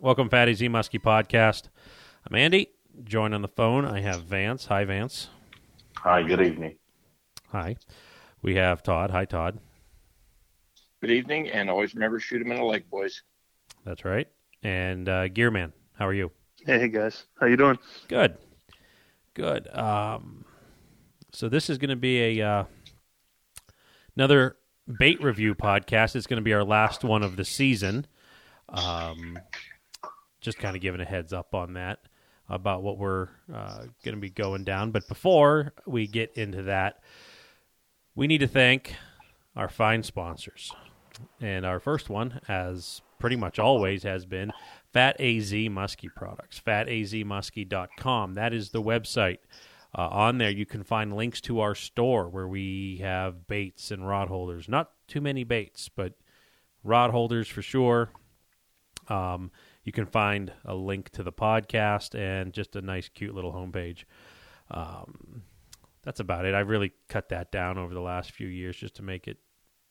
Welcome, Fat AZ Muskie Podcast. I'm Andy. Joined on the phone, I have Vance. Hi, Vance. Hi, good evening. Hi. We have Todd. Hi, Todd. Good evening, and always remember shoot him in the leg, boys. That's right. And uh, Gearman, how are you? Hey guys, how you doing? Good. Good. Um, so this is going to be a uh, another bait review podcast. It's going to be our last one of the season. Um, just kind of giving a heads up on that about what we're uh, going to be going down. But before we get into that, we need to thank our fine sponsors. And our first one, as pretty much always has been, Fat AZ Muskie Products. FatAZMuskie.com. That is the website. Uh, on there, you can find links to our store where we have baits and rod holders. Not too many baits, but rod holders for sure. Um, you can find a link to the podcast and just a nice, cute little homepage. Um, that's about it. I really cut that down over the last few years just to make it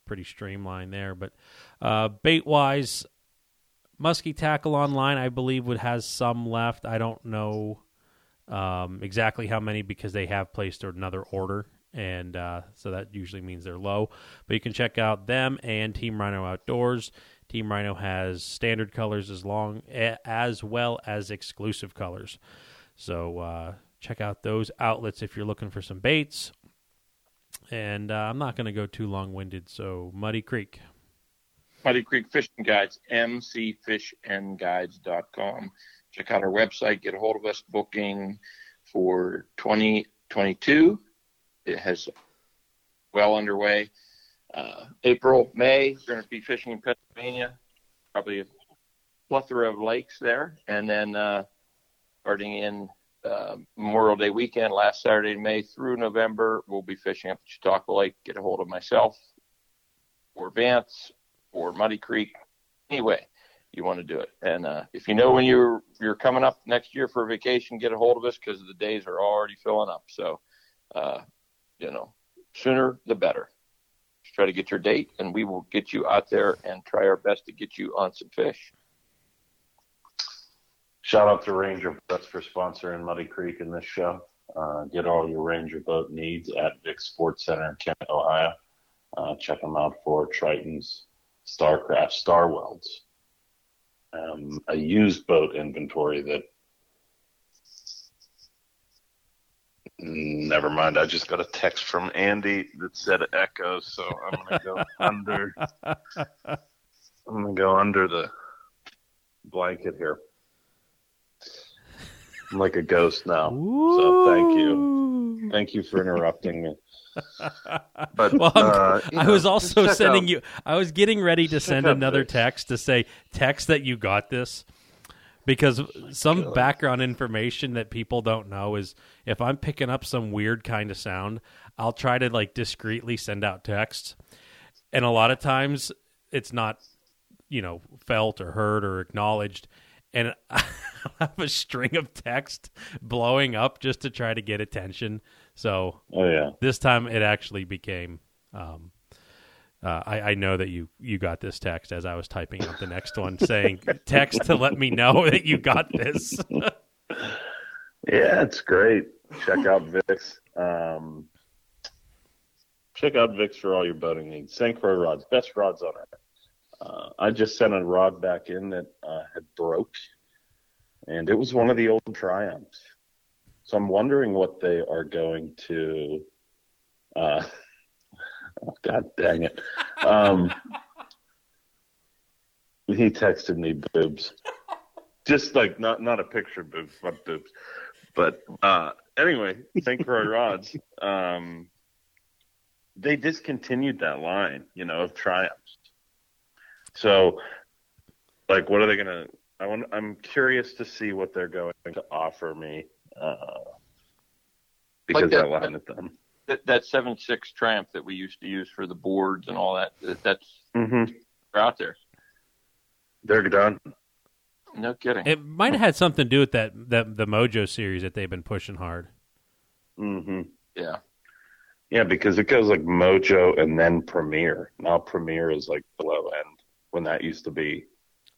pretty streamlined there. But uh, bait wise, Muskie Tackle Online, I believe, would has some left. I don't know um, exactly how many because they have placed another order, and uh, so that usually means they're low. But you can check out them and Team Rhino Outdoors. Team Rhino has standard colors as long as well as exclusive colors. So uh, check out those outlets if you're looking for some baits. And uh, I'm not going to go too long winded. So Muddy Creek. Muddy Creek Fishing Guides, mcfishandguides.com. Check out our website, get a hold of us, booking for 2022. It has well underway. Uh, April, May, we're going to be fishing in Pennsylvania, probably a plethora of lakes there. And then uh, starting in uh, Memorial Day weekend, last Saturday in May through November, we'll be fishing up at Chautauqua Lake. Get a hold of myself or Vance or Muddy Creek. Anyway, you want to do it. And uh, if you know when you're you're coming up next year for a vacation, get a hold of us because the days are already filling up. So, uh, you know, sooner the better. Try to get your date, and we will get you out there and try our best to get you on some fish. Shout out to Ranger Boats for sponsoring Muddy Creek in this show. Uh, get all your Ranger boat needs at Vic Sports Center in Kent, Ohio. Uh, check them out for Tritons, Starcraft, Starwelds, um, a used boat inventory that. Never mind. I just got a text from Andy that said echo, so I'm gonna go under. I'm gonna go under the blanket here. I'm like a ghost now. Ooh. So thank you. Thank you for interrupting me. But Well, uh, I know, was also sending out- you. I was getting ready to send another this. text to say text that you got this because some God. background information that people don't know is if I'm picking up some weird kind of sound, I'll try to like discreetly send out texts, and a lot of times it's not you know felt or heard or acknowledged. And I have a string of text blowing up just to try to get attention. So Oh yeah. this time it actually became um, uh, I, I know that you you got this text as I was typing out the next one saying text to let me know that you got this. Yeah, it's great. Check out Vic's. Um, check out Vic's for all your boating needs. Croix rods, best rods on earth. Uh, I just sent a rod back in that uh, had broke, and it was one of the old Triumphs. So I'm wondering what they are going to. God dang it! Um, he texted me boobs, just like not not a picture of boobs, but boobs. But uh, anyway, St. Croix rods. Um, they discontinued that line, you know, of Triumphs. So, like, what are they gonna? I want. I'm curious to see what they're going to offer me. Uh, because Like that- I line at them. That, that seven six Triumph that we used to use for the boards and all that, that that's Mm-hmm. out there. They're done. No kidding. It might have had something to do with that, that the Mojo series that they've been pushing hard. Mm-hmm. yeah. Yeah, because it goes like Mojo and then Premier. Now Premier is like the low end when that used to be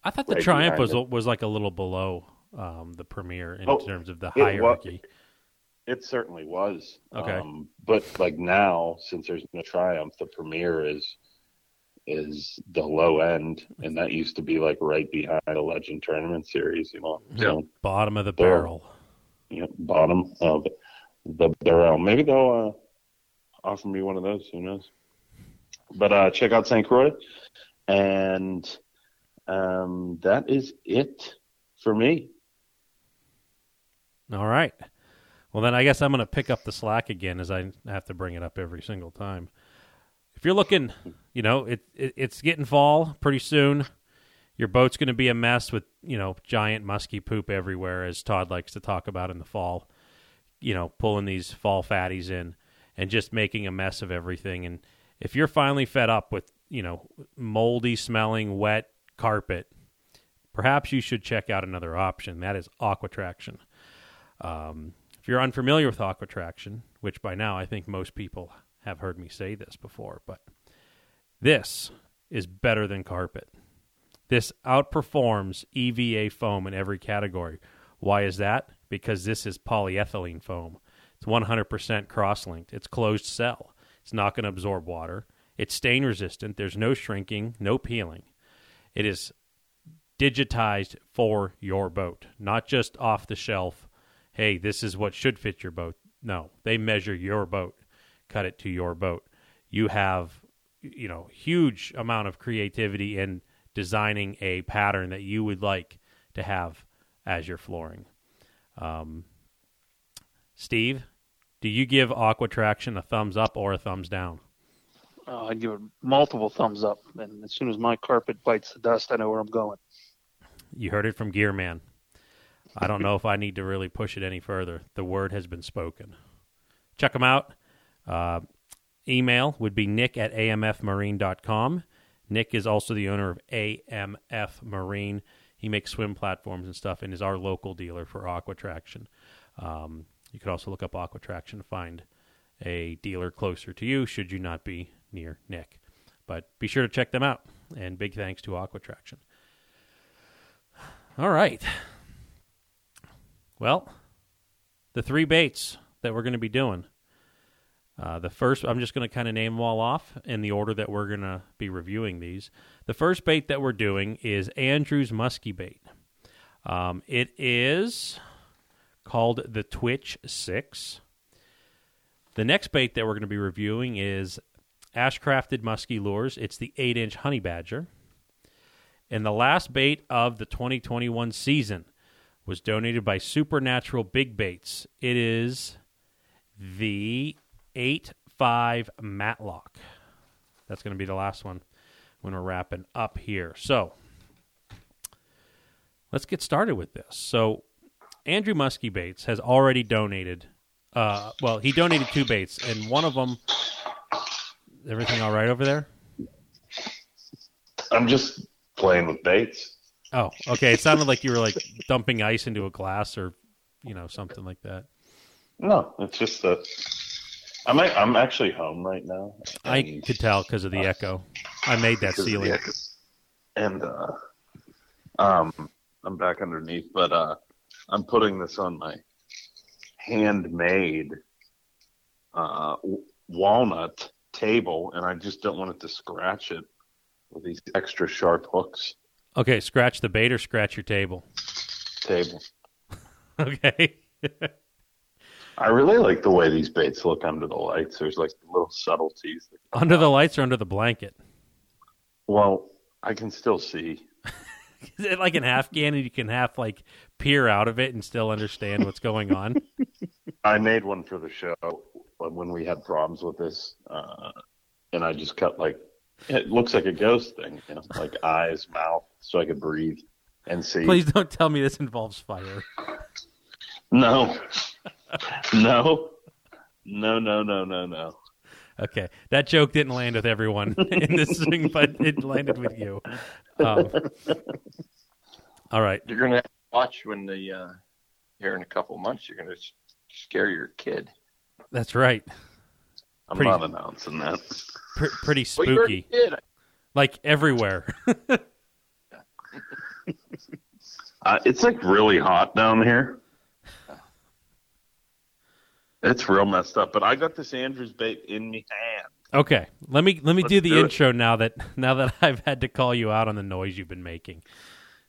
I thought the right Triumph was behind was like a little below um, the Premier in Oh, terms of the it wa- hierarchy. It certainly was. Okay. Um, but like now, since there's no Triumph, the Premier is is the low end, and that used to be like right behind a Legend Tournament Series. You know, so, Bottom of the barrel. you know, bottom of the barrel. Maybe they'll uh, offer me one of those. Who knows? But uh, check out St. Croix, and um, that is it for me. All right. Well, then I guess I'm going to pick up the slack again as I have to bring it up every single time. If you're looking, you know, it, it it's getting fall pretty soon. Your boat's going to be a mess with, you know, giant musky poop everywhere, as Todd likes to talk about in the fall. You know, pulling these fall fatties in and just making a mess of everything. And if you're finally fed up with, you know, moldy smelling, wet carpet, perhaps you should check out another option. That is Aquatraction. Um, you're unfamiliar with Aquatraction, which by now I think most people have heard me say this before, but this is better than carpet. This outperforms EVA foam in every category. Why is that? Because this is polyethylene foam. It's 100% cross linked. It's closed cell. It's not going to absorb water. It's stain resistant. There's no shrinking, no peeling. It is digitized for your boat, not just off the shelf. Hey, this is what should fit your boat. No, they measure your boat, cut it to your boat. You have, you know, huge amount of creativity in designing a pattern that you would like to have as your flooring. Um, Steve, do you give Aquatraction a thumbs up or a thumbs down? Uh, I'd give it multiple thumbs up, and as soon as my carpet bites the dust, I know where I'm going. You heard it from Gearman. I don't know if I need to really push it any further. The word has been spoken. Check them out. Uh, email would be nick at amfmarine.com. Nick is also the owner of AMF Marine. He makes swim platforms and stuff and is our local dealer for Aquatraction. Um, you could also look up Aquatraction to find a dealer closer to you should you not be near Nick. But be sure to check them out. And big thanks to Aquatraction. All right. Well, the three baits that we're going to be doing. Uh, the first, I'm just going to kind of name them all off in the order that we're going to be reviewing these. The first bait that we're doing is Andrew's Musky Bait. Um, it is called the Twitch 6. The next bait that we're going to be reviewing is Ashcrafted Musky Lures. It's the 8 inch Honey Badger. And the last bait of the 2021 season was donated by Supernatural Big Baits. It is the 8 5 Matlock. That's going to be the last one when we're wrapping up here. So let's get started with this. So Andrew Muskie Baits has already donated. Uh, well, he donated two baits, and one of them. Everything all right over there? I'm just playing with baits. Oh, okay. It sounded like you were like dumping ice into a glass or, you know, something like that. No, it's just that I'm I'm actually home right now. I could tell because of the echo. I made that because of the ceiling. and uh, um, I'm back underneath, but uh, I'm putting this on my handmade uh, w- walnut table, and I just don't want it to scratch it with these extra sharp hooks. Okay, scratch the bait or scratch your table. Table. Okay. I really like the way these baits look under the lights. There's like little subtleties. under the lights or under the blanket? Well, I can still see. Is it like an Afghan and you can half like peer out of it and still understand what's going on? I made one for the show when we had problems with this, uh, and I just cut like it looks like a ghost thing, you know, like eyes, mouth, so I could breathe and see. Please don't tell me this involves fire. No, no, no, no, no, no, no. Okay, that joke didn't land with everyone in this thing, but it landed with you. Um, all right. You're gonna watch when the uh, here in a couple months. You're gonna scare your kid. That's right. I'm Pretty- not announcing that. Pr- pretty Well, you already spooky. did. Like everywhere. Uh, it's like really hot down here. It's real messed up. But I got this Andrews bait in me hand. Okay, let me let me Let's do the do it. intro now that now that I've had to call you out on the noise you've been making.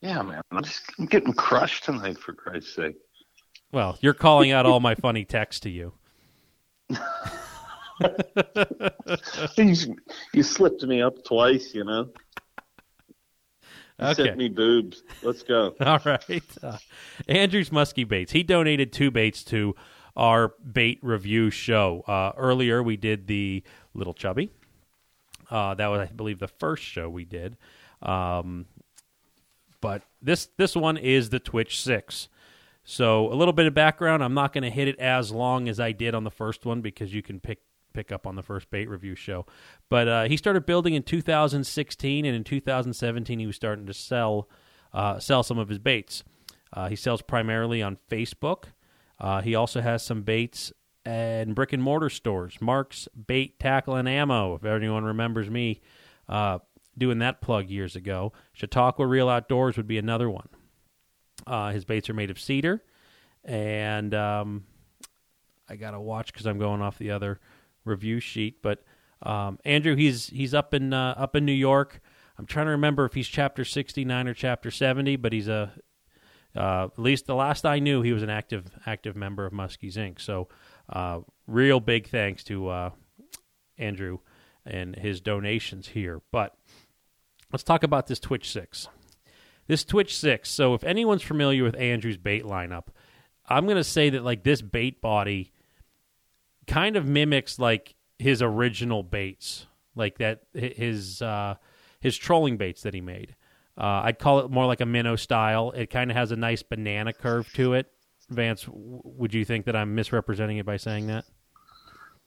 Yeah, man. I'm just I'm getting crushed tonight for Christ's sake. Well, you're calling out all my funny texts to you. you, you slipped me up twice, you know. Okay. sent me boobs. Let's go. All right. Uh, Andrews Muskie Baits. He donated two baits to our bait review show. Uh, earlier, we did the Little Chubby. Uh, that was, I believe, the first show we did. Um, but this this one is the Twitch Six. So a little bit of background. I'm not going to hit it as long as I did on the first one because you can pick pick up on the first bait review show. But uh, he started building in 2016, and in 2017 he was starting to sell uh, sell some of his baits. Uh, he sells primarily on Facebook. Uh, he also has some baits in brick and mortar stores. Mark's Bait, Tackle, and Ammo. If anyone remembers me uh, doing that plug years ago, Chautauqua Reel Outdoors would be another one. Uh, his baits are made of cedar, and um, I got to watch because I'm going off the other review sheet. But um, Andrew, he's he's up in uh, up in New York. I'm trying to remember if he's chapter 69 or chapter 70, but he's a uh, at least the last I knew, he was an active active member of Muskies Inc. So, uh, real big thanks to uh, Andrew and his donations here. But let's talk about this Twitch Six. This Twitch Six. So, if anyone's familiar with Andrew's bait lineup, I'm going to say that like this bait body kind of mimics like his original baits, like that his uh, his trolling baits that he made. Uh, I'd call it more like a minnow style. It kind of has a nice banana curve to it. Vance, would you think that I'm misrepresenting it by saying that?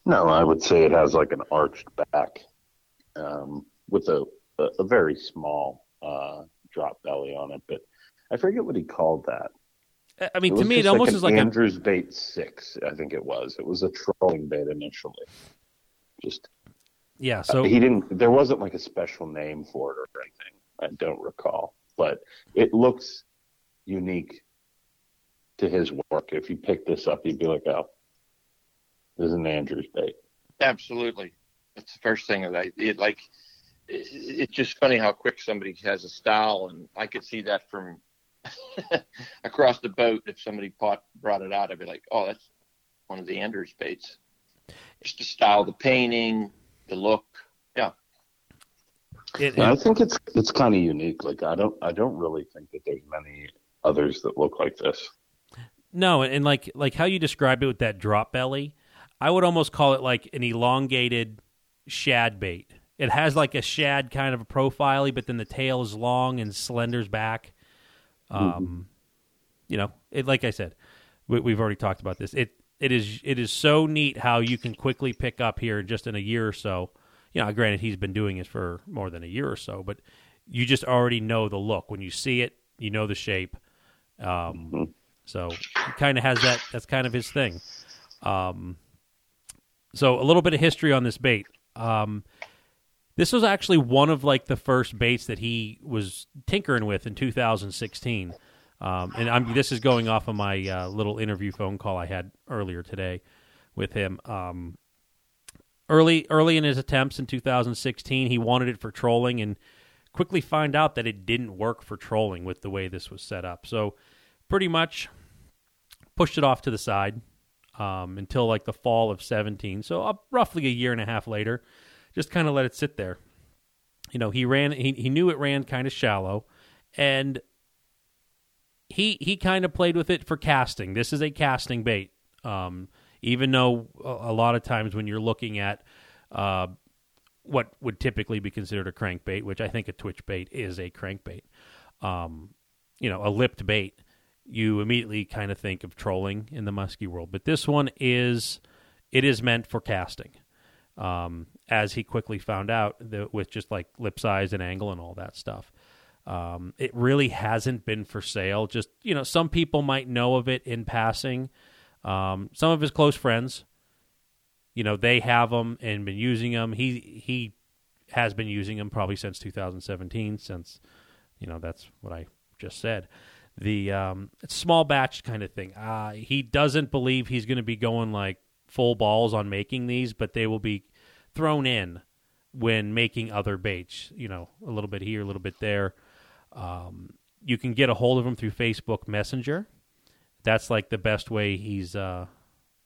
No, I would say it has like an arched back um, with a, a, a very small uh, drop belly on it. But I forget what he called that. I- I mean, to me, it just almost like is an like a Andrews bait six. I think it was. It was a trolling bait initially. Just yeah. Uh, so he didn't. There wasn't like a special name for it or anything. I don't recall, but it looks unique to his work. If you pick this up, you'd be like, "Oh, this is an Andrews bait." Absolutely. That's the first thing that I it like. It, it's just funny how quick somebody has a style, and I could see that from across the boat. If somebody pot, brought it out, I'd be like, "Oh, that's one of the Andrews baits." Just the style, the painting, the look. Yeah, it, I think it's it's kind of unique. Like I don't I don't really think that there's many others that look like this. no, and like like how you described it with that drop belly, I would almost call it like an elongated shad bait. It has like a shad kind of a profile, but then the tail is long and slender's back. Um, you know, it like I said, we, we've already talked about this. It it is it is so neat how you can quickly pick up here just in a year or so. You know, granted he's been doing it for more than a year or so, but you just already know the look when you see it. You know the shape. Um, so he kind of has that. That's kind of his thing. Um, so a little bit of history on this bait. Um, this was actually one of like the first baits that he was tinkering with in 2016. Um, and I'm, this is going off of my uh, little interview phone call I had earlier today with him. Um, early, early in his attempts in 2016, he wanted it for trolling and quickly find out that it didn't work for trolling with the way this was set up. So, pretty much pushed it off to the side um, until like the fall of 17. So, uh, roughly a year and a half later, just kind of let it sit there. You know, he ran. He, he knew it ran kind of shallow, and he he kind of played with it for casting. This is a casting bait. Um, even though a, lot of times when you're looking at uh, what would typically be considered a crankbait, which I think a twitch bait is a crankbait, um, you know, a lipped bait, you immediately kind of think of trolling in the musky world. But this one is it is meant for casting. Um, as he quickly found out that with just like lip size and angle and all that stuff. Um, it really hasn't been for sale. Just you know, some people might know of it in passing. Um, some of his close friends, you know, they have them and been using them. He he has been using them probably since 2017. Since you know that's what I just said. The um, small batch kind of thing. Uh, he doesn't believe he's going to be going like full balls on making these, but they will be thrown in when making other baits. You know, a little bit here, a little bit there. Um, you can get a hold of him through Facebook Messenger. That's like the best way. He's, uh,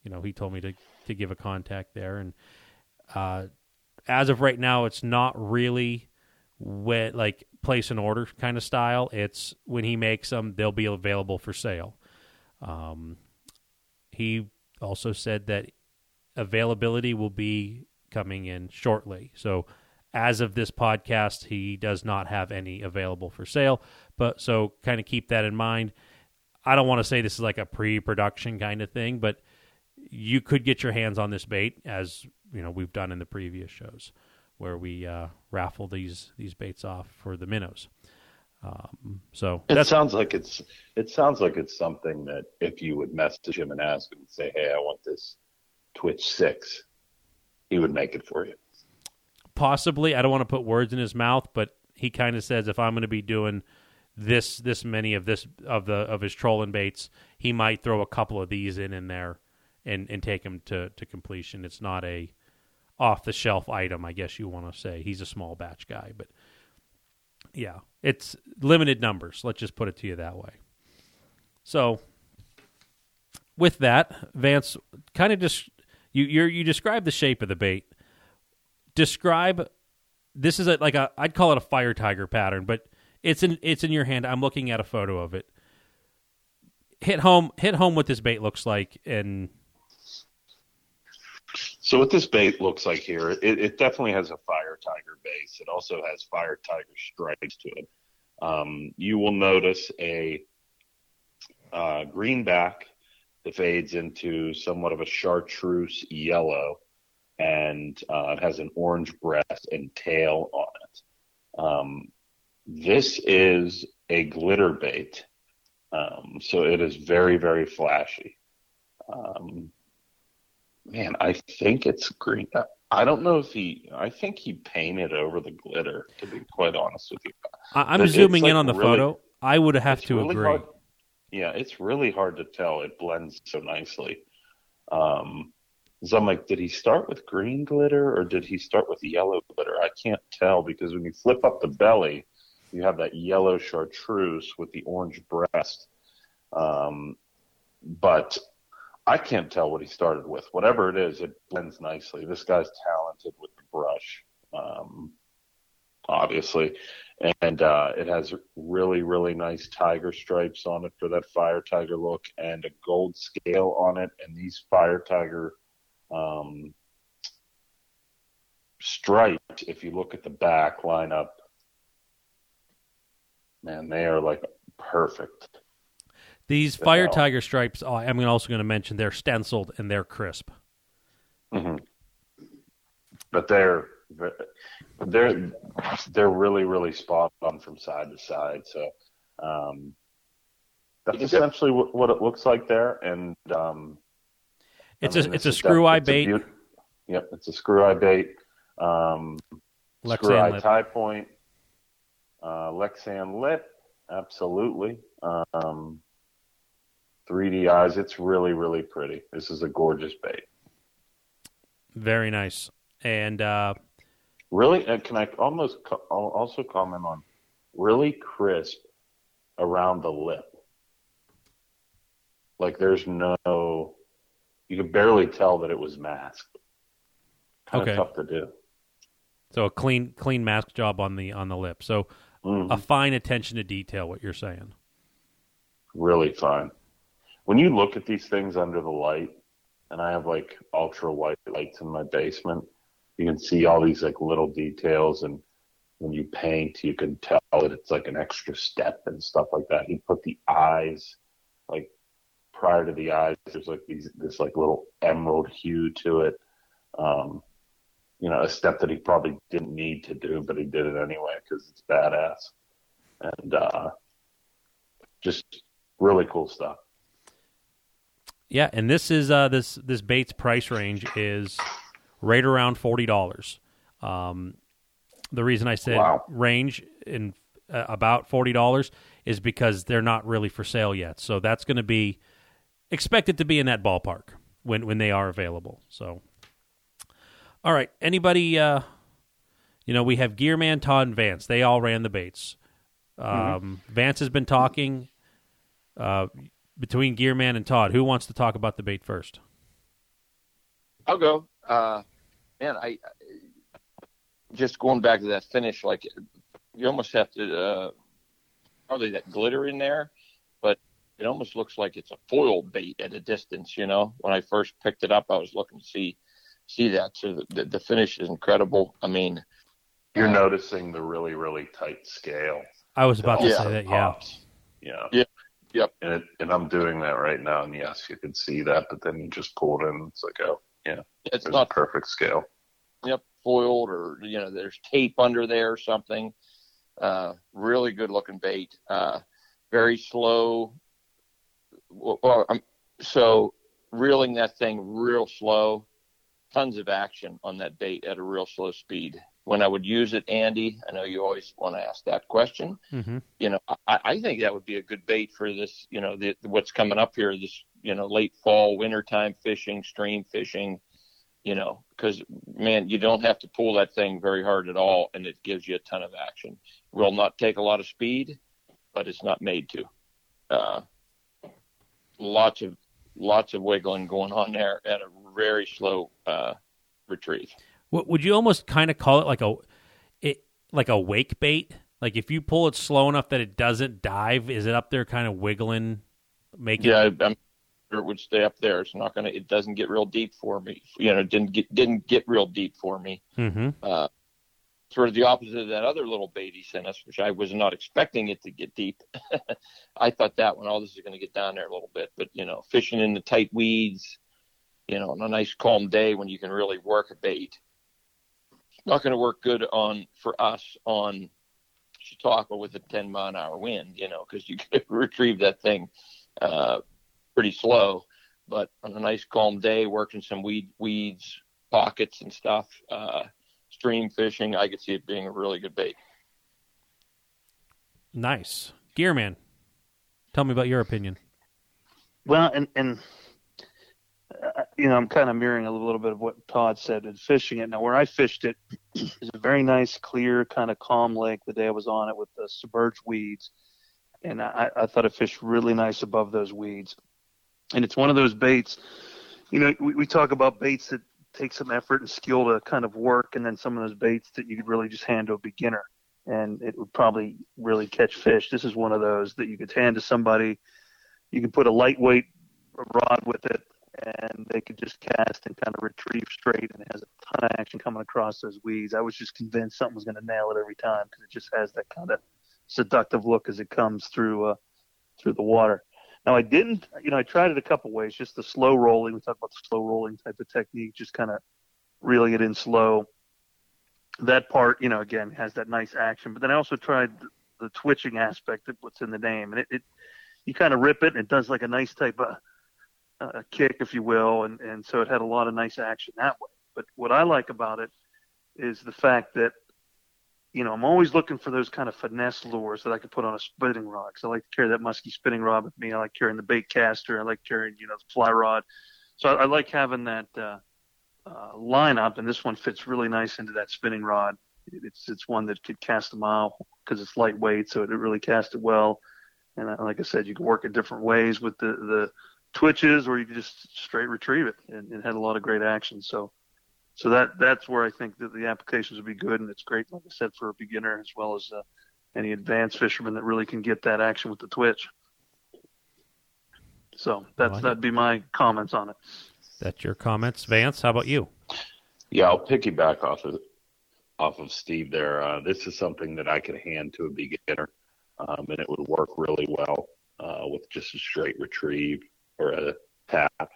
you know, he told me to to give a contact there, and uh, as of right now, it's not really wet like place an order kind of style. It's when he makes them, they'll be available for sale. Um, he also said that availability will be coming in shortly. So as of this podcast, he does not have any available for sale. But so kind of keep that in mind. I don't want to say this is like a pre-production kind of thing, but you could get your hands on this bait as you know we've done in the previous shows where we uh, raffle these these baits off for the minnows. Um, so It that sounds like it's it sounds like it's something that if you would message him and ask him and say, "Hey, I want this Twitch six, he would make it for you. possibly I don't want to put words in his mouth, but he kind of says if I'm going to be doing this this many of this of the of his trolling baits, he might throw a couple of these in in there and and take them to to completion. It's not a off the shelf item, I guess you want to say. He's a small batch guy, but yeah, it's limited numbers. Let's just put it to you that way. So, with that, Vance, kind of just you you you describe the shape of the bait. Describe this is a, like a I'd call it a fire tiger pattern, but it's in it's in your hand. I'm looking at a photo of it. Hit home hit home what this bait looks like and So what this bait looks like here, it, it definitely has a fire tiger base. It also has fire tiger stripes to it. Um, you will notice a uh, greenback that fades into somewhat of a chartreuse yellow, and uh, it has an orange breast and tail on it. Um, this is a glitter bait, um, so it is very very flashy. Um, Man, I think it's green. I don't know if he. I think he painted over the glitter. To be quite honest with you, I, it's, zooming in like, on the really- photo. I would have to really agree. hard- yeah, it's really hard to tell. It blends so nicely. Um, so I'm like, did he start with green glitter or did he start with yellow glitter? I can't tell because when you flip up the belly, you have that yellow chartreuse with the orange breast. Um, but I can't tell what he started with. Whatever it is, it blends nicely. This guy's talented with the brush, um, obviously, and uh, it has really, really nice tiger stripes on it for that fire tiger look, and a gold scale on it. And these fire tiger um, stripes, if you look at the back line up, man, they are like perfect. These the fire tiger stripes. Oh, I'm also going to mention they're stenciled and they're crisp. Mm-hmm. But they're they're they're really really spot on from side to side. So um, that's It's essentially what, what it looks like there. And um, It's I a mean, it's a def- screw eye it's a bait. beaut- yep, it's a screw eye bait. Um, Lexan screw eye lip. tie point. Uh, Lexan lip, absolutely. Um, 3D eyes. It's really really pretty. This is a gorgeous bait. Very nice. And uh, Really, and can I almost co- I'll also comment on really crisp around the lip? Like there's no, you could barely tell that it was masked. Kind Okay. of tough to do. so a clean clean mask job on the on the lip. So Mhm. a fine attention to detail. What you're saying. really fine. When you look at these things under the light, and I have like ultra white lights in my basement, you can see all these like little details. And when you paint, you can tell that it's like an extra step and stuff like that. He put the eyes, like prior to the eyes, there's like these this like little emerald hue to it. Um, you know, a step that he probably didn't need to do, but he did it anyway because it's badass. And uh, just really cool stuff. Yeah, and this is uh, this this bates price range is right around forty dollars. Um, the reason I said Wow. range in uh, about forty dollars is because they're not really for sale yet. So that's going to be expected to be in that ballpark when when they are available. So, all right, anybody? Uh, you know, we have Gearman, Todd, and Vance. They all ran the baits. Um, Vance has been talking uh, between Gearman and Todd. Who wants to talk about the bait first? I'll go. Uh, man, I just going back to that finish. Like you almost have to uh, probably that glitter in there, but it almost looks like it's a foil bait at a distance. You know, when I first picked it up, I was looking to see see that. So the, the finish is incredible. I mean, You're Uh, noticing the really, really tight scale. I was about to Yeah. say that. Yeah. Pops. Yeah. Yeah. Yep. And it, and I'm doing that right now. And yes, you can see that, but then you just pull it in. It's like, oh, yeah, it's there's not perfect scale. yep, foiled or you know there's tape under there or something. Uh, really good looking bait. Uh, very slow. Well, well, um, so reeling that thing real slow. Tons of action on that bait at a real slow speed. When I would use it, Andy, I know you always want to ask that question. hmm You know, I, I think that would be a good bait for this. You know, the, what's coming up here, this you know late fall, wintertime fishing, stream fishing you know, because man, you don't have to pull that thing very hard at all, and it gives you a ton of action. Will not take a lot of speed, but it's not made to. Uh, lots of lots of wiggling going on there at a very slow uh, retrieve. What would you almost kind of call it like a it like a wake bait? Like if you pull it slow enough that it doesn't dive, is it up there kind of wiggling, making? Yeah, I'm sure it would stay up there. It's not gonna. It doesn't get real deep for me. You know, it didn't get didn't get real deep for me. hmm uh, sort of the opposite of that other little bait he sent us, which I was not expecting it to get deep. I thought that one, oh, this is going to get down there a little bit, but you know, fishing in the tight weeds, you know, on a nice calm day when you can really work a bait, not going to work good on for us on Chautauqua with a 10 mile an hour wind, you know, because you can retrieve that thing uh, pretty slow. But on a nice calm day, working some weed weeds pockets and stuff. Uh, stream fishing, I could see it being a really good bait. Nice, Gearman. Tell me about your opinion. Well, and and you know, I'm kind of mirroring a little bit of what Todd said in fishing it. Now, where I fished it is a very nice, clear, kind of calm lake. The day I was on it with the submerged weeds, and I, I thought it fished really nice above those weeds. And it's one of those baits. You know, we, we talk about baits that take some effort and skill to kind of work, and then some of those baits that you could really just hand to a beginner, and it would probably really catch fish. This is one of those that you could hand to somebody. You can put a lightweight rod with it, and they could just cast and kind of retrieve straight, and it has a ton of action coming across those weeds. I was just convinced something was going to nail it every time because it just has that kind of seductive look as it comes through uh, through the water. Now I didn't, you know, I tried it a couple ways, just the slow rolling. We talk about the slow rolling type of technique, just kind of reeling it in slow. That part, you know, again has that nice action. But then I also tried the, the twitching aspect of what's in the name, and it, it you kind of rip it, and it does like a nice type of uh, kick, if you will, and and so it had a lot of nice action that way. But what I like about it is the fact that you know, I'm always looking for those kind of finesse lures that I could put on a spinning rod. Cause I like to carry that musky spinning rod with me. I like carrying the bait caster. I like carrying, you know, the fly rod. So I, I like having that uh, uh, lineup, and this one fits really nice into that spinning rod. It's it's one that could cast a mile because it's lightweight, so it really cast it well. And uh, like I said, you can work it different ways with the the twitches, or you can just straight retrieve it, and it had a lot of great action. So so that that's where I think that the applications would be good, and it's great, like I said, for a beginner as well as uh, any advanced fisherman that really can get that action with the twitch. So that's like that'd be my comments on it. That's your comments, Vance. How about you? Yeah, I'll piggyback off of off of Steve there. Uh, this is something that I could hand to a beginner, um, and it would work really well uh, with just a straight retrieve or a tap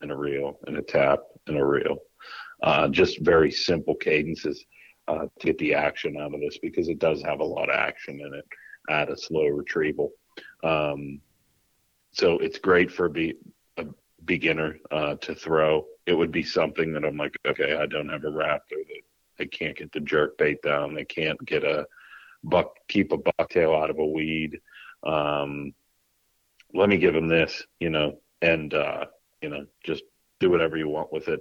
and a reel and a tap and a reel. Uh, just very simple cadences uh, to get the action out of this because it does have a lot of action in it at a slow retrieval. Um, so it's great for a, be- a beginner uh, to throw. It would be something that I'm like, okay, I don't have a raptor that I can't get the jerk bait down. They can't get a buck, keep a bucktail out of a weed. Um, let me give him this, you know, and uh, you know, just do whatever you want with it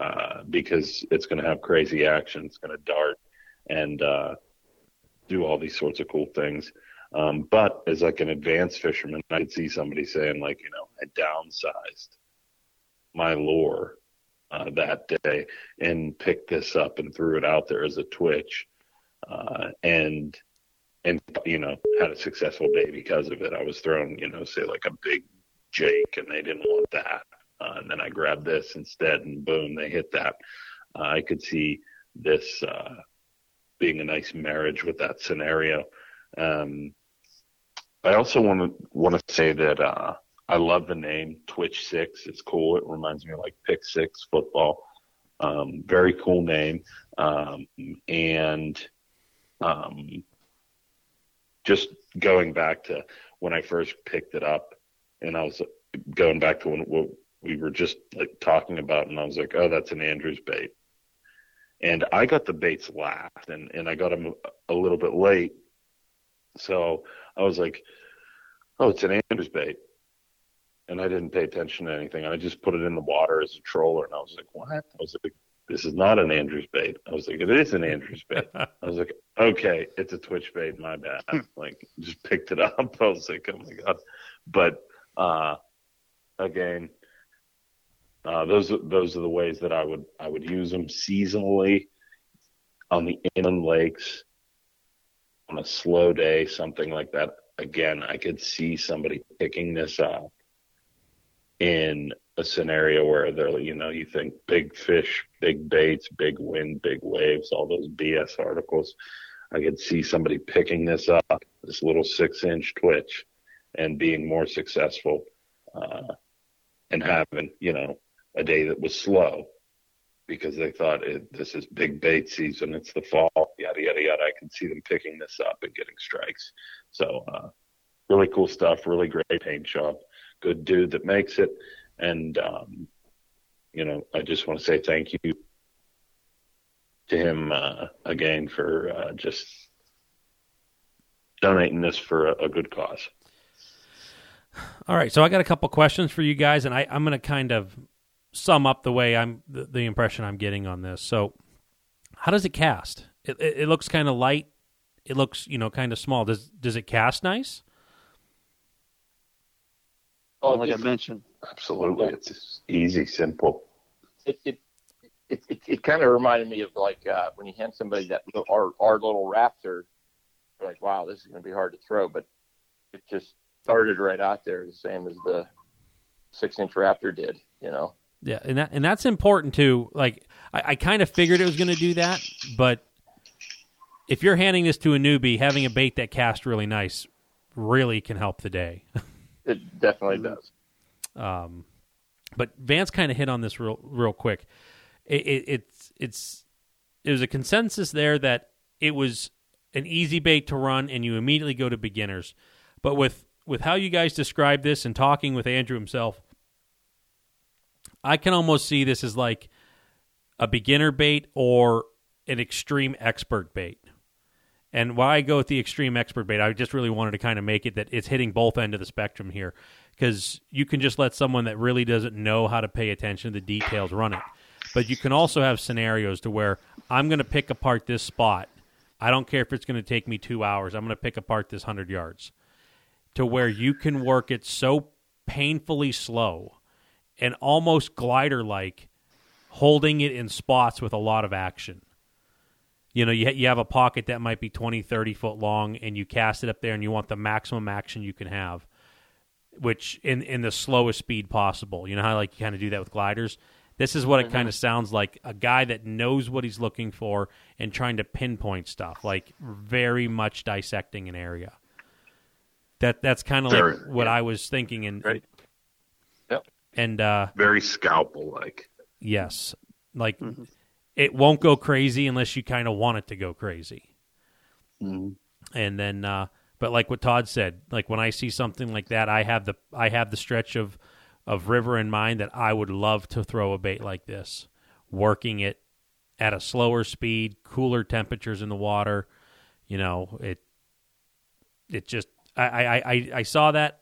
uh, because it's going to have crazy action. It's going to dart and uh, do all these sorts of cool things. Um, but as like an advanced fisherman, I would see somebody saying like, you know, I downsized my lure uh, that day and picked this up and threw it out there as a twitch, uh, and and you know had a successful day because of it. I was thrown, you know, say like a big Jake, and they didn't want that, uh, and then I grabbed this instead, and boom, they hit that. Uh, I could see this uh, being a nice marriage with that scenario. Um, I also want to want to say that uh, I love the name Twitch Six. It's cool. It reminds me of like Pick Six football. Um, very cool name. Um, and um, just going back to when I first picked it up, and I was uh, going back to when what we were just like talking about, and I was like, oh, that's an Andrews bait. And I got the baits last, and and I got them a little bit late, so I was like, oh, it's an Andrews bait. And I didn't pay attention to anything. I just put it in the water as a troller. And I was like, what? I was like, this is not an Andrews bait. I was like, it is an Andrews bait. I was like, okay, it's a Twitch bait. My bad. like, just picked it up. I was like, oh my God. But, uh, again, uh, those, those are the ways that I would, I would use them seasonally on the inland lakes on a slow day, something like that. Again, I could see somebody picking this up in a scenario where they're, you know, you think big fish, big baits, big wind, big waves, all those BS articles. I could see somebody picking this up, this little six inch twitch, and being more successful uh, and having, you know, a day that was slow because they thought this is big bait season. It's the fall, yada, yada, yada. I can see them picking this up and getting strikes. So, uh, really cool stuff, really great paint job. Good dude that makes it. And, um, you know, I just want to say thank you to him uh, again for uh, just donating this for a, a, good cause. All right, so I got a couple questions for you guys, and I, I'm going to kind of sum up the way I'm the, the, impression I'm getting on this. So, how does it cast? It, it, it looks kind of light. It looks you know kind of small. Does does it cast nice? Oh, like I mentioned, absolutely. It's easy, simple. It it it, it, it kind of reminded me of like uh, when you hand somebody that our our little raptor. Like, wow, this is going to be hard to throw, but it just started right out there, the same as the six inch raptor did. You know. Yeah, and that and that's important too. Like I, I kind of figured it was going to do that, but if you're handing this to a newbie, having a bait that casts really nice really can help the day. it definitely does. Um, but Vance kind of hit on this real real quick. It, it, it's it's it was a consensus there that it was an easy bait to run, and you immediately go to beginners. But with with how you guys describe this and talking with Andrew himself, I can almost see this as like a beginner bait or an extreme expert bait. And why I go with the extreme expert bait, I just really wanted to kind of make it that it's hitting both end of the spectrum here, because you can just let someone that really doesn't know how to pay attention to the details run it. But you can also have scenarios to where I'm going to pick apart this spot. I don't care if it's going to take me two hours. I'm going to pick apart this hundred yards, to where you can work it so painfully slow and almost glider like, holding it in spots with a lot of action. You know, you, you have a pocket that might be 20, 30 foot long, and you cast it up there, and you want the maximum action you can have, which in, in the slowest speed possible. You know how like you kind of do that with gliders? This is what it kind of mm-hmm. sounds like a guy that knows what he's looking for and trying to pinpoint stuff, like very much dissecting an area. That that's kind of like what yeah. I was thinking, and right. And uh, very scalpel like. Yes, like mm-hmm. it won't go crazy unless you kind of want it to go crazy. Mm-hmm. And then, uh, but like what Todd said, like when I see something like that, I have the I have the stretch of of river in mind that I would love to throw a bait like this, working it at a slower speed, cooler temperatures in the water. You know, it it just I, I, I, I saw that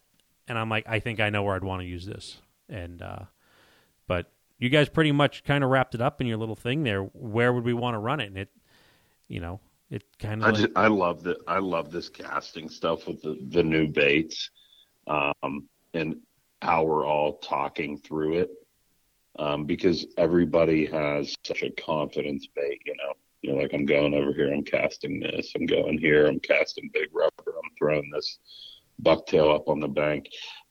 and I'm like, I think I know where I'd want to use this. And uh, but you guys pretty much kind of wrapped it up in your little thing there. Where would we want to run it? And it, you know, it kind I of. just, I love that. I love this casting stuff with the the new baits, um, and how we're all talking through it, um, because everybody has such a confidence bait. You know, you know, like I'm going over here, I'm casting this. I'm going here, I'm casting big rubber. I'm throwing this bucktail up on the bank.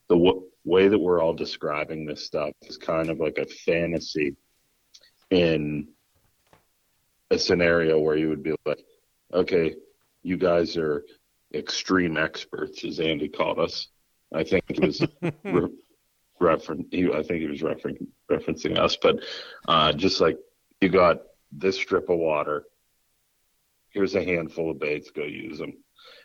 The w- way that we're all describing this stuff is kind of like a fantasy in a scenario where you would be like, okay, you guys are extreme experts, as Andy called us. I think he was re- referen- I think he was referen- referencing us, but uh, just like you got this strip of water, here's a handful of baits, go use them.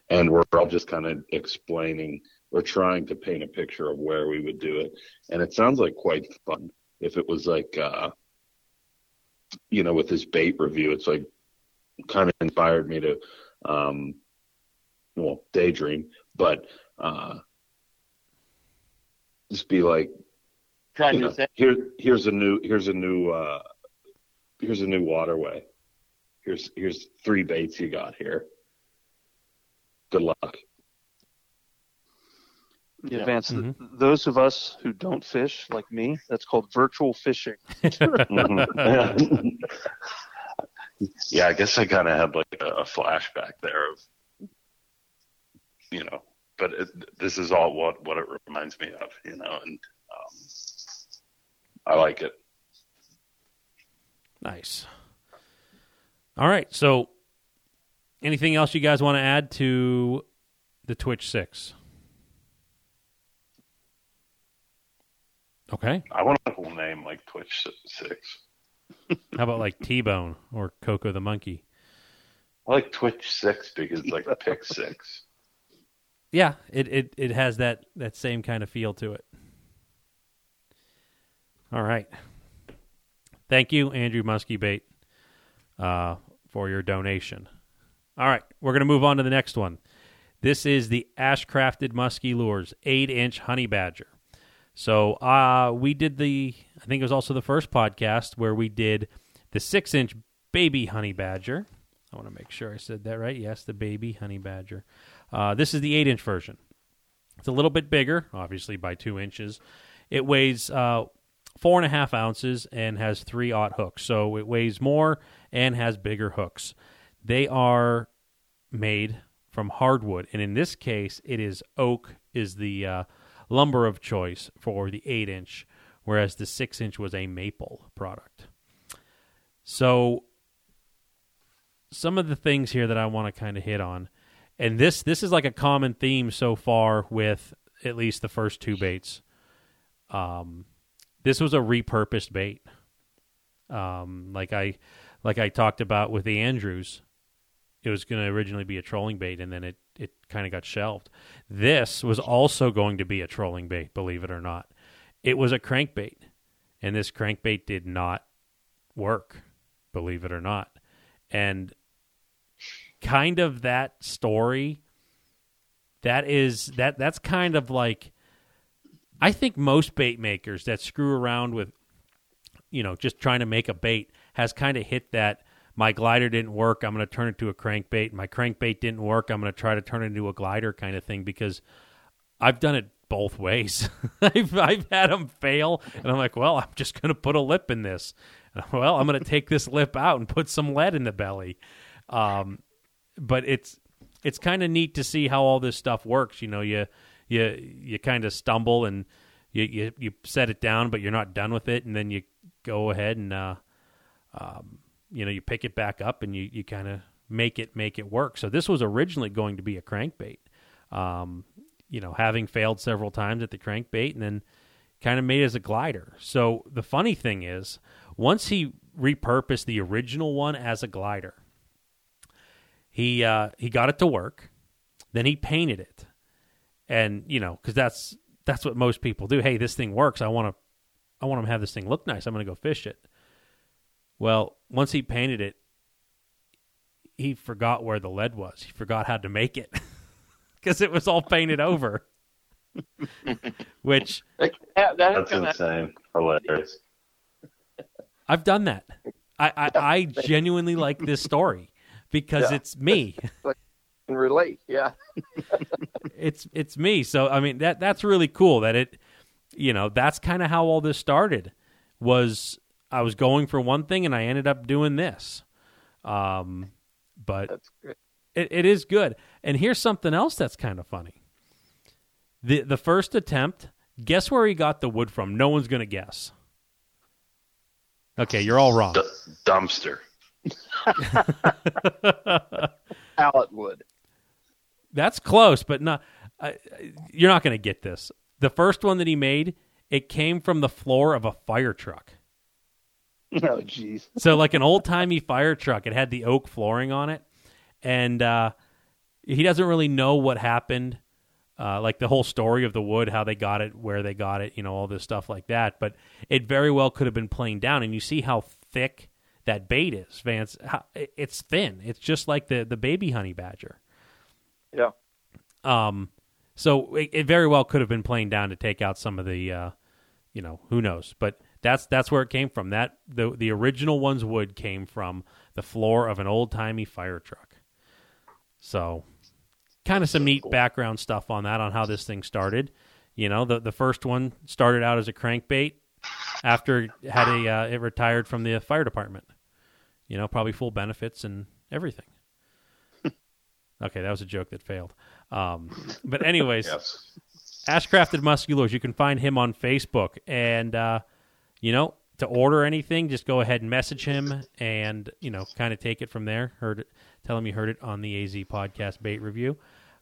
And we're all just kind of explaining, we're trying to paint a picture of where we would do it. And it sounds like quite fun. If it was like, uh, you know, with this bait review, it's like kind of inspired me to, um, well, daydream, but uh, just be like, Trying you to know, say, here, here's a new, here's a new, uh, here's a new waterway. Here's, here's three baits you got here. Good luck. Yeah. Advance. th- Mhm. Those of us who don't fish, like me, that's called virtual fishing. Yeah, I guess I kind of had like a, a flashback there of, you know, but it, this is all what what it reminds me of, you know, and um, I like it. Nice. All right. So, anything else you guys want to add to the Twitch Six? Okay. I want a whole name like Twitch Six. How about like T Bone or Coco the Monkey? I like Twitch Six because it's like pick six. Yeah, it, it, it has that, that same kind of feel to it. All right. Thank you, Andrew Muskie Bait, uh, for your donation. All right, we're going to move on to the next one. This is the Ashcrafted Muskie Lures 8 inch Honey Badger. So uh, we did the, I think it was also the first podcast where we did the 6 inch Baby Honey Badger. I want to make sure I said that right. Yes, the Baby Honey Badger. Uh, this is the 8 inch version. It's a little bit bigger, obviously by two inches. It weighs uh, four and a half ounces and has three aught hooks. So it weighs more and has bigger hooks. They are made from hardwood, and in this case, it is oak is the uh, lumber of choice for the eight inch, whereas the six inch was a maple product. So some of the things here that I want to kind of hit on, and this this is like a common theme so far with at least the first two baits. Um, this was a repurposed bait. Um, like I like I talked about with the Andrews, it was going to originally be a trolling bait, and then it it kind of got shelved. This was also going to be a trolling bait, believe it or not. It was a crankbait, and this crankbait did not work, believe it or not. And kind of that story that is that that's kind of like I think most bait makers that screw around with you know just trying to make a bait has kind of hit that my glider didn't work i'm going to turn it to a crankbait. My crankbait didn't work i'm going to try to turn it into a glider kind of thing because i've done it both ways. I've, I've had them fail and i'm like well i'm just going to put a lip in this. Well i'm going to take this lip out and put some lead in the belly. Um, but it's it's kind of neat to see how all this stuff works you know you you you kind of stumble and you, you you set it down but you're not done with it and then you go ahead and uh, um, you know you pick it back up and you, you kind of make it make it work. So this was originally going to be a crankbait. Um, you know having failed several times at the crankbait and then kind of made as a glider. So the funny thing is once he repurposed the original one as a glider he uh, he got it to work then he painted it. And you know because that's that's what most people do. Hey this thing works. I want to i want to have this thing look nice. I'm going to go fish it well once he painted it he forgot where the lead was he forgot how to make it because it was all painted over. Which That, that, That's insane. Hilarious. I've done that. I, I, I genuinely like this story because Yeah. it's me. can relate. Yeah. It's it's me. So I mean that that's really cool that it you know, that's kind of how all this started was I was going for one thing and I ended up doing this. Um but it, it is good. And here's something else that's kind of funny. The the first attempt, guess where he got the wood from? No one's going to guess. Okay, you're all wrong. D- dumpster. Pallet wood. That's close, but not. Uh, you're not going to get this. The first one that he made, it came from the floor of a fire truck. Oh, jeez. So like an old timey fire truck. It had the oak flooring on it, and uh, he doesn't really know what happened, uh, like the whole story of the wood, how they got it, where they got it, you know, all this stuff like that. But it very well could have been planed down, and you see how thick that bait is, Vance. How, it's thin. It's just like the the baby honey badger. Yeah. Um, so it, it very well could have been planed down to take out some of the, uh, you know, who knows? But that's that's where it came from. That the the original one's wood came from the floor of an old timey fire truck. So, kind of some neat background stuff on that on how this thing started. You know, the the first one started out as a crankbait after it had a uh, it retired from the fire department. You know, probably full benefits and everything. okay, that was a joke that failed. Um, but anyways, Yes. Ashcrafted Muskie Lures. You can find him on Facebook, and uh, you know to order anything, just go ahead and message him, and you know kind of take it from there. Heard it, tell him you heard it on the AZ Podcast Bait Review.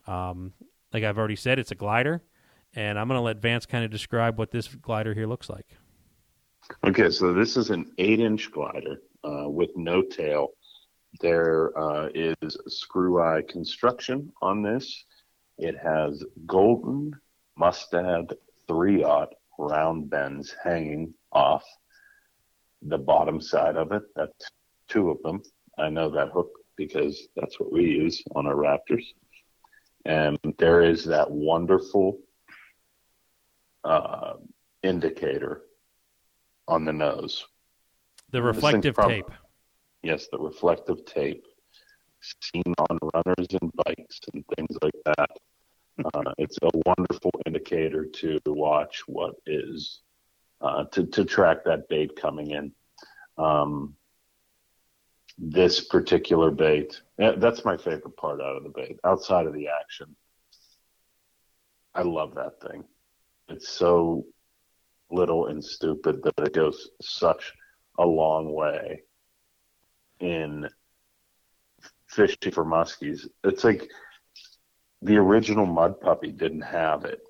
Um, like I've already said, it's a glider, and I'm going to let Vance kind of describe what this glider here looks like. Okay, so this is an eight-inch glider uh, with no tail. There uh, is screw eye construction on this. It has golden mustad three aught round bends hanging off the bottom side of it. That's two of them. I know that hook because that's what we use on our Raptors. And there is that wonderful uh, indicator on the nose. The reflective prob- tape. Yes, the reflective tape seen on runners and bikes and things like that. Uh, it's a wonderful indicator to watch what is uh, to to track that bait coming in. Um, this particular bait, eh, that's my favorite part out of the bait. Outside of the action, I love that thing. It's so little and stupid that it goes such a long way in fishing for muskies. It's like the original mud puppy didn't have it,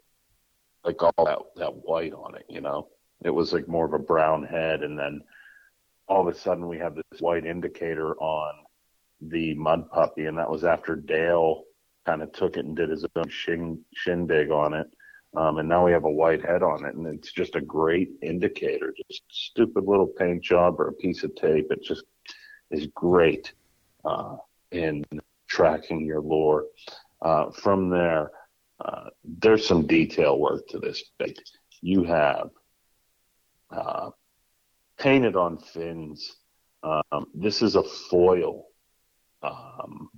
like all that that white on it. You know, it was like more of a brown head, and then all of a sudden we have this white indicator on the mud puppy, and that was after Dale kind of took it and did his own shin shindig on it. Um, and now we have a white head on it, and it's just a great indicator. Just stupid little paint job or a piece of tape. It just is great uh, in tracking your lure. Uh, from there, uh, there's some detail work to this bait. You have uh, painted on fins. Um, this is a foil. Um,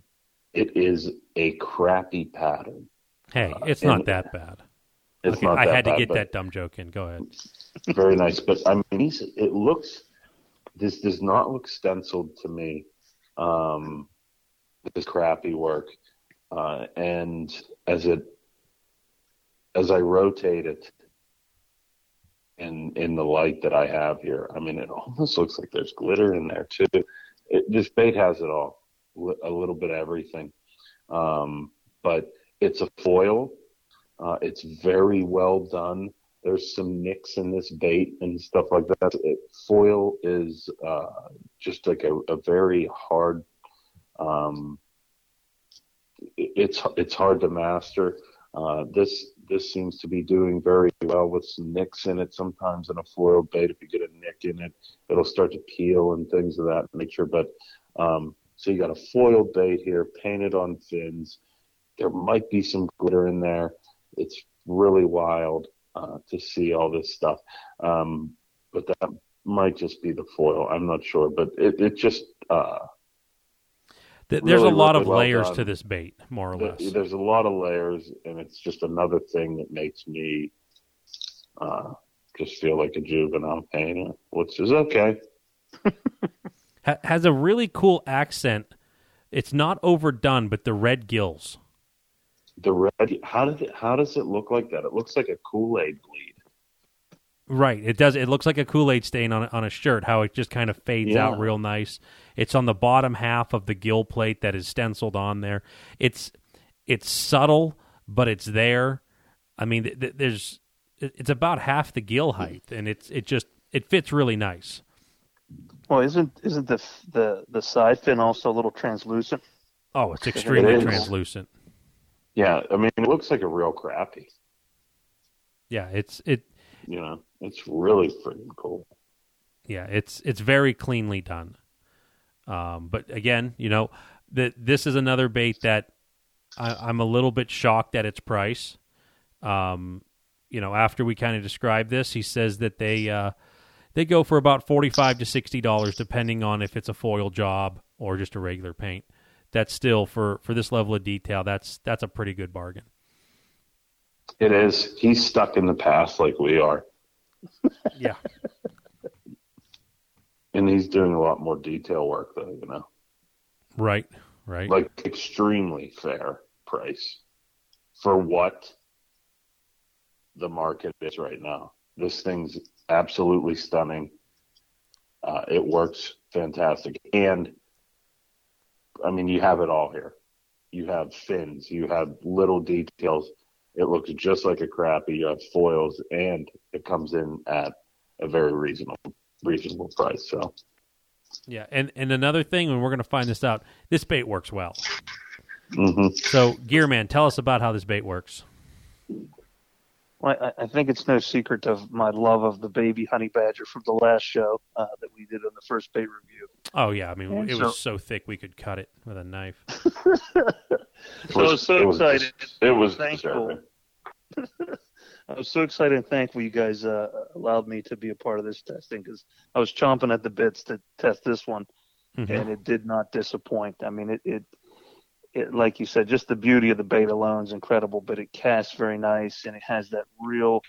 it is a crappy pattern. Hey, Uh, it's not that bad. It's Okay, not I had to bad, get that dumb joke in. Go ahead. very nice. But I mean, it looks. This does not look stenciled to me. Um, this crappy work, uh, and as it as I rotate it in in the light that I have here, I mean, it almost looks like there's glitter in there too. It, this bait has it all, a little bit of everything. Um, but it's a foil. Uh, it's very well done there's some nicks in this bait and stuff like that. It, foil is uh, just like a, a very hard. Um, it- it's it's hard to master. Uh, this this seems to be doing very well with some nicks in it. Sometimes in a foil bait, if you get a nick in it, it'll start to peel and things of that nature. But um, so you got a foil bait here, painted on fins, there might be some glitter in there. It's really wild uh, to see all this stuff, um, but that might just be the foil. I'm not sure, but it, it just uh, Th- There's Really, a lot really of well layers done. to this bait, more or There- less. There's a lot of layers, and it's just another thing that makes me uh, just feel like a juvenile painter, which is okay. Ha- has a really cool accent. It's not overdone, but the red gills. The red, how does it? How does it look like that? It looks like a Kool Aid bleed. Right. It does. It looks like a Kool Aid stain on a, on a shirt. How it just kind of fades Yeah. out real nice. It's on the bottom half of the gill plate that is stenciled on there. It's it's subtle, but it's there. I mean, th- th- there's it's about half the gill height, and it's it just it fits really nice. Well, isn't isn't the the the side fin also a little translucent? Oh, it's extremely is. translucent. Yeah, I mean, it looks like a real crappie. Yeah, it's it. You know, it's really freaking cool. Yeah, it's it's very cleanly done. Um, but again, you know, that this is another bait that I, I'm a little bit shocked at its price. Um, you know, after we kind of describe this, he says that they uh, they go for about forty five to sixty dollars, depending on if it's a foil job or just a regular paint. That's still for for this level of detail. That's that's a pretty good bargain. It is. He's stuck in the past like we are, Yeah, and he's doing a lot more detail work, though. You know, right, right. like extremely fair price for what the market is right now. This thing's absolutely stunning. Uh, it works fantastic, and I mean, you have it all here. You have fins, you have little details. It looks just like a crappie. You have foils, and it comes in at a very reasonable reasonable price. So Yeah, and and another thing, and we're going to find this out. This bait works well. hmm So, Gearman, tell us about how this bait works. Well, I, I think it's no secret of my love of the baby honey badger from the last show uh, that we did on the first bait review. Oh yeah, I mean And it so- was so thick we could cut it with a knife. So I was so it was, excited. It was Thankful. disturbing. I was so excited and thankful you guys uh, allowed me to be a part of this testing because I was chomping at the bits to test this one, Mhm. and it did not disappoint. I mean, it, it, it, like you said, just the beauty of the bait alone is incredible, but it casts very nice and it has that real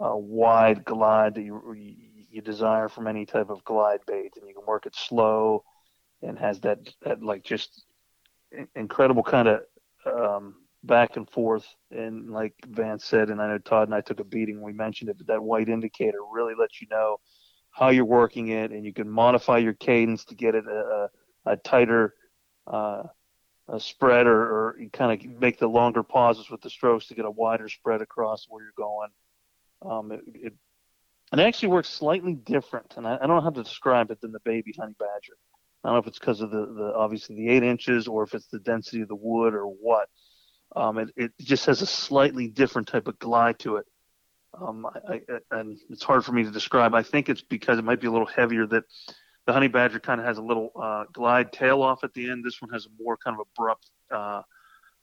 uh, wide glide that you, you you desire from any type of glide bait, and you can work it slow, and has that that like just incredible kind of um, back and forth. And like Vance said, and I know Todd and I took a beating when we mentioned it, but that white indicator really lets you know how you're working it, and you can modify your cadence to get it a, a, tighter uh, a spread, or, or you kind of make the longer pauses with the strokes to get a wider spread across where you're going. Um, it, it it actually works slightly different, and I, I don't know how to describe it than the baby honey badger. I don't know if it's because of the, the obviously the eight inches, or if it's the density of the wood, or what. Um, it, it just has a slightly different type of glide to it. Um, I, I, and it's hard for me to describe. I think it's because it might be a little heavier. That the honey badger kind of has a little uh, glide tail off at the end. This one has a more kind of abrupt uh,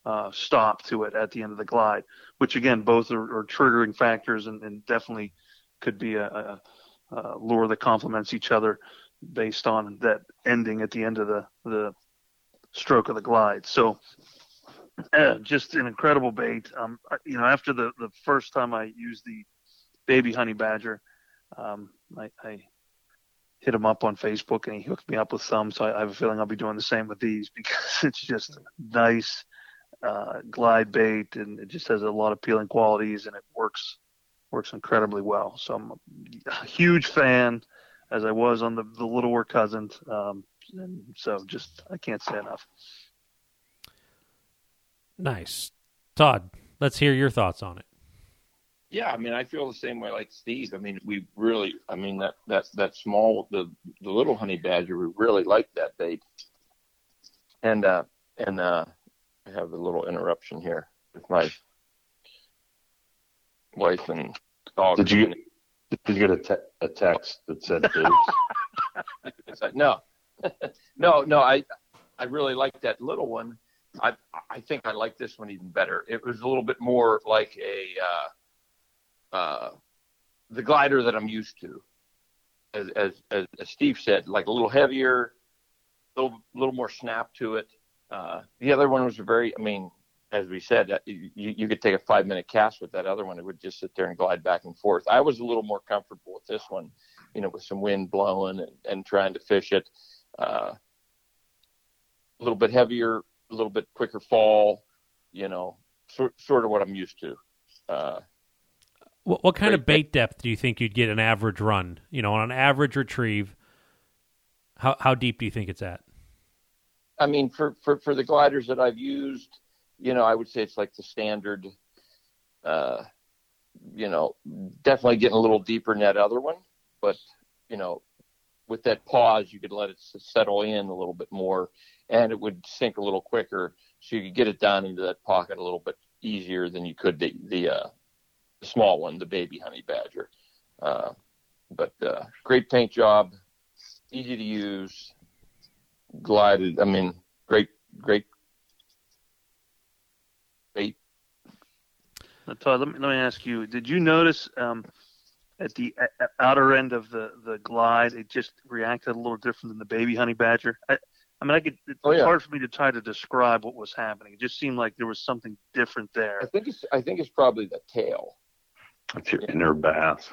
uh, stop to it at the end of the glide, which again both are, are triggering factors and, and definitely could be a, a, a lure that complements each other based on that ending at the end of the the stroke of the glide. So uh, just an incredible bait. Um, you know, after the the first time I used the baby honey badger, um, I, I hit him up on Facebook and he hooked me up with some. So I, I have a feeling I'll be doing the same with these because it's just nice uh, glide bait and it just has a lot of appealing qualities and it works works incredibly well. So I'm a huge fan, as I was on the the littler cousins. Um, and so just I can't say enough. Nice, Todd. Let's hear your thoughts on it. Yeah, I mean, I feel the same way like Steve. I mean, we really, I mean, that that that small, the the little honey badger, we really like that bait. And uh, and uh, I have a little interruption here with my wife and dog. Did you did you get a, te- a text that said boobs? Like, no, no, no. I I really like that little one, I I think I like this one even better. It was a little bit more like a uh, uh, the glider that I'm used to. As, as as Steve said, like a little heavier, a little little more snap to it. Uh, the other one was very. I mean, as we said, uh, you, you could take a five minute cast with that other one. It would just sit there and glide back and forth. I was a little more comfortable with this one, you know, with some wind blowing and, and trying to fish it. Uh, a little bit heavier, a little bit quicker fall, you know, sort, sort of what I'm used to. Uh, what, what kind of bait depth do you think you'd get an average run? You know, on an average retrieve, how how deep do you think it's at? I mean, for, for, for the gliders that I've used, you know, I would say it's like the standard, uh, you know, definitely getting a little deeper than that other one. But, you know, with that pause, you could let it settle in a little bit more and it would sink a little quicker. So you could get it down into that pocket a little bit easier than you could the, the, uh, small one, the baby honey badger. Uh, but, uh, great paint job, easy to use, glided. I mean, great, great bait. Todd, let me, let me ask you: Did you notice um, at the outer end of the the glide, it just reacted a little different than the baby honey badger? I mean, I could. It's Oh, yeah. hard for me to try to describe what was happening. It just seemed like there was something different I there. think it's, I think it's probably the tail. That's your inner bass.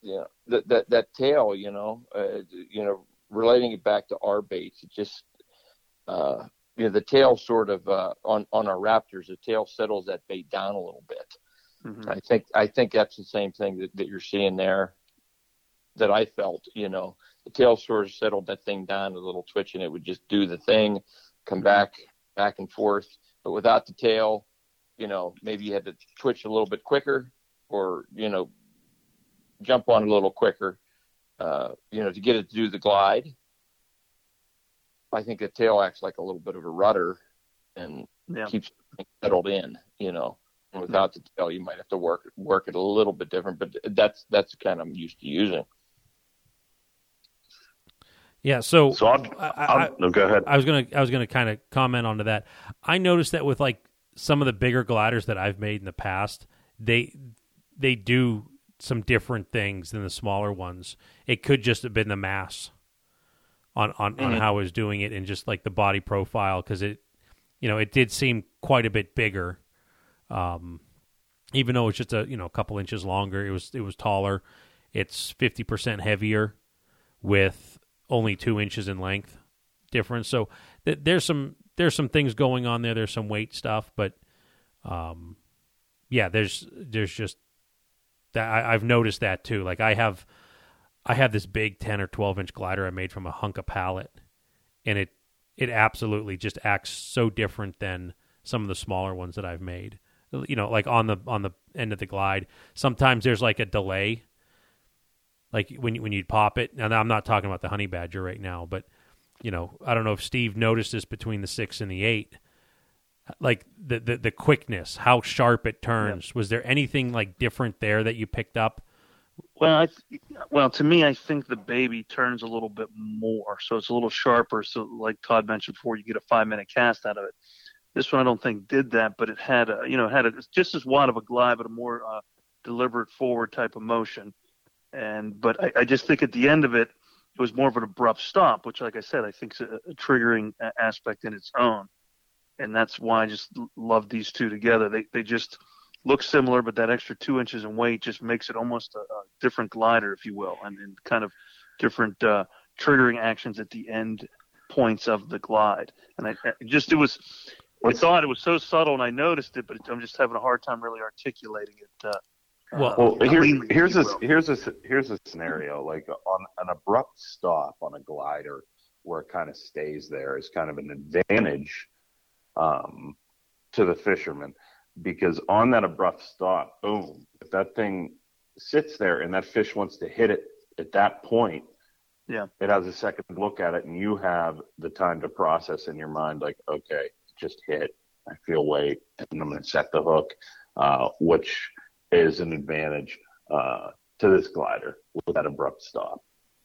Yeah, that that that tail, you know, uh, you know, relating it back to our baits, it just, uh, you know, the tail sort of uh, on on our raptors, the tail settles that bait down a little bit. Mhm. I think I think that's the same thing that, that you're seeing there. That I felt, you know, the tail sort of settled that thing down a little twitch, and it would just do the thing, come back back and forth. But without the tail, you know, maybe you had to twitch a little bit quicker, or you know, jump on a little quicker, uh, you know, to get it to do the glide. I think the tail acts like a little bit of a rudder, and Yeah. keeps it settled in, you know. And without the tail, you might have to work work it a little bit different, but that's that's the kind I'm used to using. Yeah. So, So I'll, I, I, I'll, no, go ahead. I was gonna I was gonna kind of comment onto that. I noticed that with like some of the bigger gliders that I've made in the past, they they do some different things than the smaller ones. It could just have been the mass on on, on Mhm. how I was doing it and just like the body profile because it you know it did seem quite a bit bigger. Um, even though it's just a you know a couple inches longer, it was it was taller. It's fifty percent heavier with only two inches in length difference. So th- there's some there's some things going on there. There's some weight stuff, but um, yeah, there's there's just that I, I've noticed that too. Like I have I have this big ten or twelve inch glider I made from a hunk of pallet, and it it absolutely just acts so different than some of the smaller ones that I've made. You know, like on the on the end of the glide, sometimes there's like a delay like when you, when you'd pop it. Now I'm not talking about the honey badger right now, but you know I don't know if Steve noticed this between the six and the eight, like the the, the quickness, how sharp it turns. Was there anything like different there that you picked up? Well, I th- well to me, I think the baby turns a little bit more, so it's a little sharper. So, like Todd mentioned before, you get a five minute cast out of it. This one I don't think did that, but it had a you know it had a, just as wide of a glide, but a more uh, deliberate forward type of motion. And but I, I just think at the end of it, it was more of an abrupt stop, which, like I said, I think is a, a triggering aspect in its own. And that's why I just l- love these two together. They they just look similar, but that extra two inches in weight just makes it almost a, a different glider, if you will, and, and kind of different uh, triggering actions at the end points of the glide. And I, I just it was, I thought it was so subtle, and I noticed it, but I'm just having a hard time really articulating it. Uh, Well- Well, here, here's a here's a here's a scenario like on an abrupt stop on a glider where it kind of stays there is kind of an advantage um, to the fisherman because on that abrupt stop, boom, if that thing sits there and that fish wants to hit it at that point, Yeah. it has a second look at it and you have the time to process in your mind like, okay, just hit. I feel weight and I'm going to set the hook, uh, which is an advantage uh, to this glider with that abrupt stop.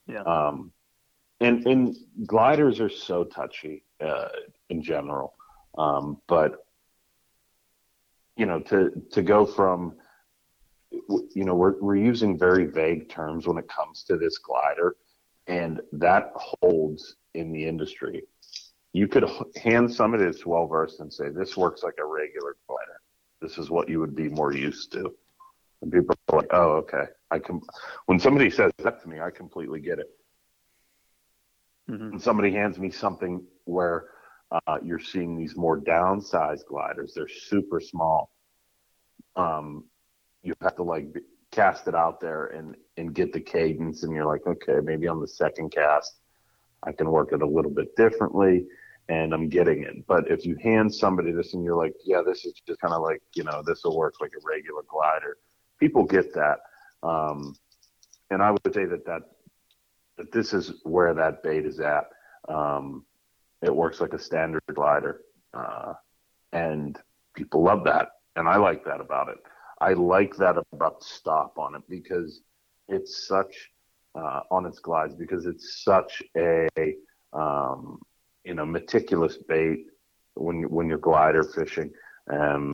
Yeah. Um, and and gliders are so touchy uh, in general. Um, but you know, to to go from you know we're we're using very vague terms when it comes to this glider, and that holds in the industry. You could hand somebody that's well versed and say, "This works like a regular glider. This is what you would be more used to." And people are like, "Oh, okay." I can. When somebody says that to me, I completely get it. Mm-hmm. When somebody hands me something where uh, you're seeing these more downsized gliders, they're super small. Um, you have to like cast it out there and and get the cadence, and you're like, okay, maybe on the second cast, I can work it a little bit differently, and I'm getting it. But if you hand somebody this and you're like, yeah, this is just kind of like you know, this will work like a regular glider. People get that, um, and I would say that that that this is where that bait is at. Um, it works like a standard glider, uh, and people love that, and I like that about it. I like that abrupt stop on it because it's such uh, on its glides because it's such a um, you know meticulous bait when when you're glider fishing. Um,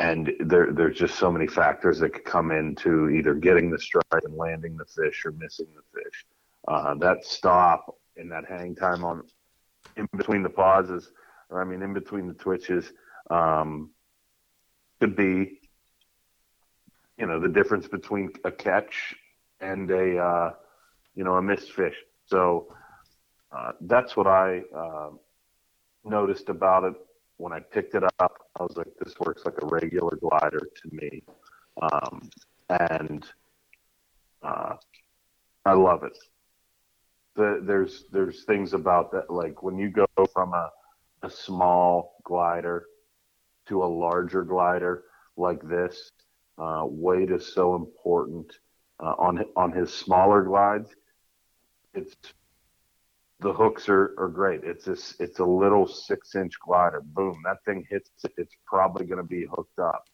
and there, there's just so many factors that could come into either getting the strike and landing the fish or missing the fish. Uh, that stop and that hang time on in between the pauses, or I mean, in between the twitches, um, could be, you know, the difference between a catch and a, uh, you know, a missed fish. So uh, that's what I uh, noticed about it when I picked it up, I was like, this works like a regular glider to me. Um, and uh, I love it. The, there's there's things about that like when you go from a, a small glider to a larger glider like this, uh, weight is so important. Uh, on on his smaller glides, it's the hooks are, are great. It's this it's a little six inch glider. Boom, that thing hits it's probably going to be hooked up.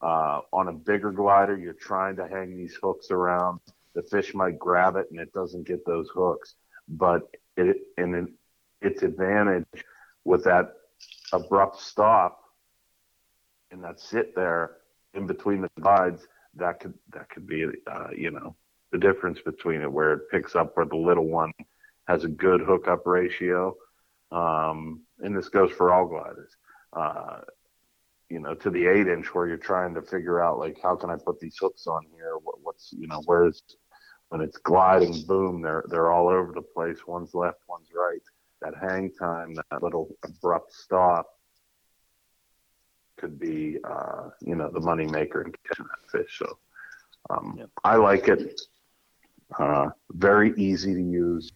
Uh, on a bigger glider, you're trying to hang these hooks around. The fish might grab it and it doesn't get those hooks. But it and its advantage with that abrupt stop and that sit there in between the glides, that could that could be uh, you know the difference between it where it picks up where the little one has a good hookup ratio. Um, and this goes for all gliders. Uh, you know, to the eight inch where you're trying to figure out like how can I put these hooks on here? What, what's you know where's when it's gliding, boom, they're they're all over the place. One's left, one's right. That hang time, that little abrupt stop, could be uh, you know the money maker in catching that fish. So um. I like it. Uh, very easy to use